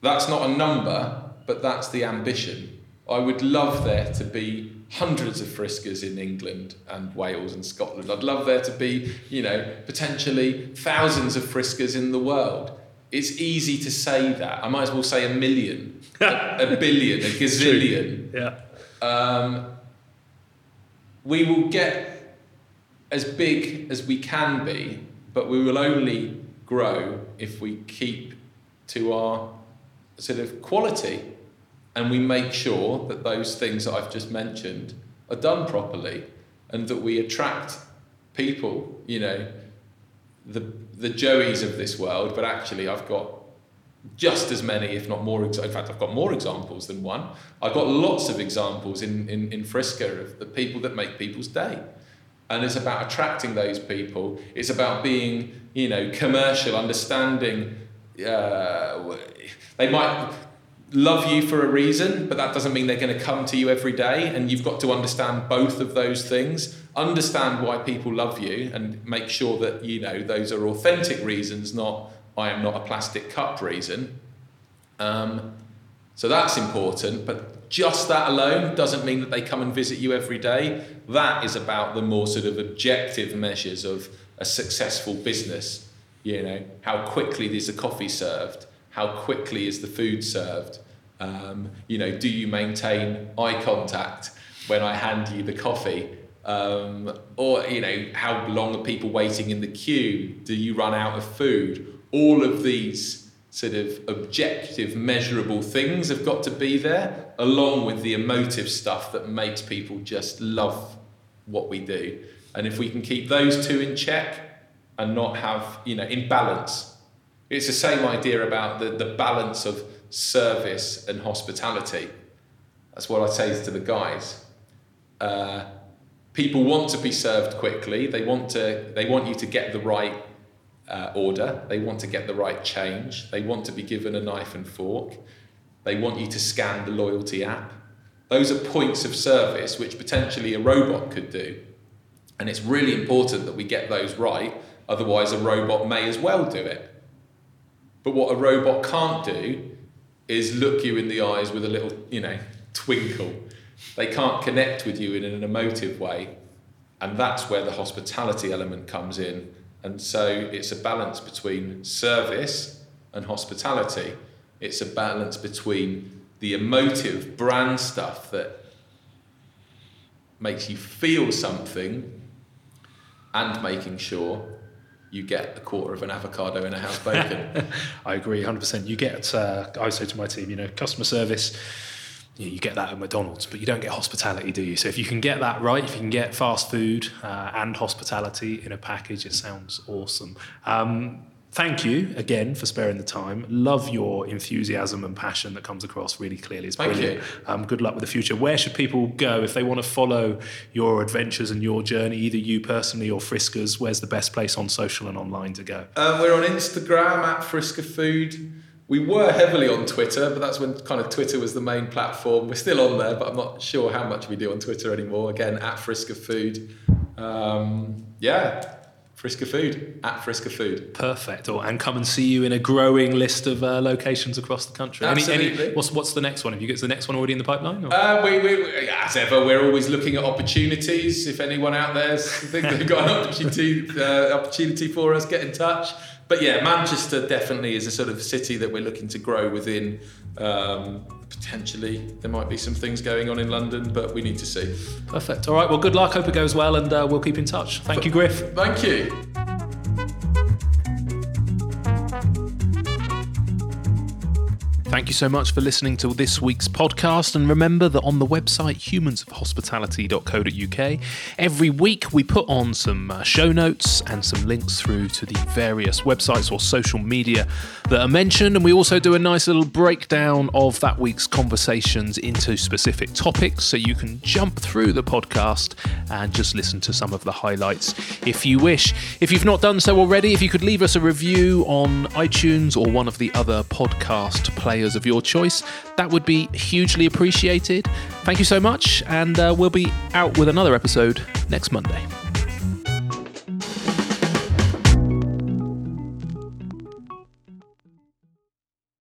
That's not a number, but that's the ambition. I would love there to be hundreds of Friskas in England and Wales and Scotland. I'd love there to be, you know, potentially thousands of Friskas in the world. It's easy to say that. I might as well say a million, a, a billion, a gazillion yeah. um, we will get as big as we can be, but we will only grow if we keep to our sort of quality and we make sure that those things that I've just mentioned are done properly and that we attract people, you know, the, the Joeys of this world, but actually I've got just as many, if not more. In fact, I've got more examples than one. I've got lots of examples in, in, in Friska of the people that make people's day. And it's about attracting those people. It's about being, you know, commercial, understanding. Uh, they might love you for a reason, but that doesn't mean they're going to come to you every day. And you've got to understand both of those things. Understand why people love you, and make sure that you know those are authentic reasons, not I am not a plastic cup reason. Um, so that's important, but just that alone doesn't mean that they come and visit you every day. That is about the more sort of objective measures of a successful business. You know, how quickly is the coffee served? How quickly is the food served? Um, you know, do you maintain eye contact when I hand you the coffee? Um, or, you know, how long are people waiting in the queue? Do you run out of food? All of these sort of objective, measurable things have got to be there, along with the emotive stuff that makes people just love what we do. And if we can keep those two in check and not have, you know, in balance, it's the same idea about the, the balance of service and hospitality. That's what I say to the guys. Uh, people want to be served quickly. They want to. They want you to get the right uh, order. They want to get the right change. They want to be given a knife and fork. They want you to scan the loyalty app. Those are points of service which potentially a robot could do. And it's really important that we get those right, otherwise, a robot may as well do it. But what a robot can't do is look you in the eyes with a little, you know, twinkle. They can't connect with you in an emotive way. And that's where the hospitality element comes in. And so it's a balance between service and hospitality. It's a balance between the emotive brand stuff that makes you feel something and making sure you get a quarter of an avocado in a house bacon. I agree 100%. You get, uh, I say to my team, you know, customer service, you, know, you, get that at McDonald's, but you don't get hospitality, do you? So if you can get that right, if you can get fast food uh, and hospitality in a package, it sounds awesome. Um, thank you again for sparing the time. Love your enthusiasm and passion that comes across really clearly. It's thank brilliant. Um, good luck with the future. Where should people go if they want to follow your adventures and your journey, either you personally or Friskas? Where's the best place on social and online to go? Um, we're on Instagram at Friska Food. We were heavily on Twitter, but that's when kind of Twitter was the main platform. We're still on there, but I'm not sure how much we do on Twitter anymore. Again, at Friska Food. Um, yeah, Friska Food at Friska Food. Perfect. Or, and come and see you in a growing list of uh, locations across the country. Absolutely. Any, any, what's what's the next one? Have you got the next one already in the pipeline? Uh, we, we, as ever, we're always looking at opportunities. If anyone out there thinks they've got an opportunity uh, opportunity for us, get in touch. But yeah, Manchester definitely is a sort of city that we're looking to grow within. Um, potentially there might be some things going on in London, but we need to see. Perfect. All right. Well, good luck. Hope it goes well, and uh, we'll keep in touch. Thank you, Griff. Thank you. Thank you so much for listening to this week's podcast. And remember that on the website humansofhospitality.co.uk, every week we put on some uh, show notes and some links through to the various websites or social media that are mentioned. And we also do a nice little breakdown of that week's conversations into specific topics so you can jump through the podcast and just listen to some of the highlights if you wish. If you've not done so already, if you could leave us a review on iTunes or one of the other podcast players of your choice. That would be hugely appreciated. Thank you so much, and uh, we'll be out with another episode next Monday.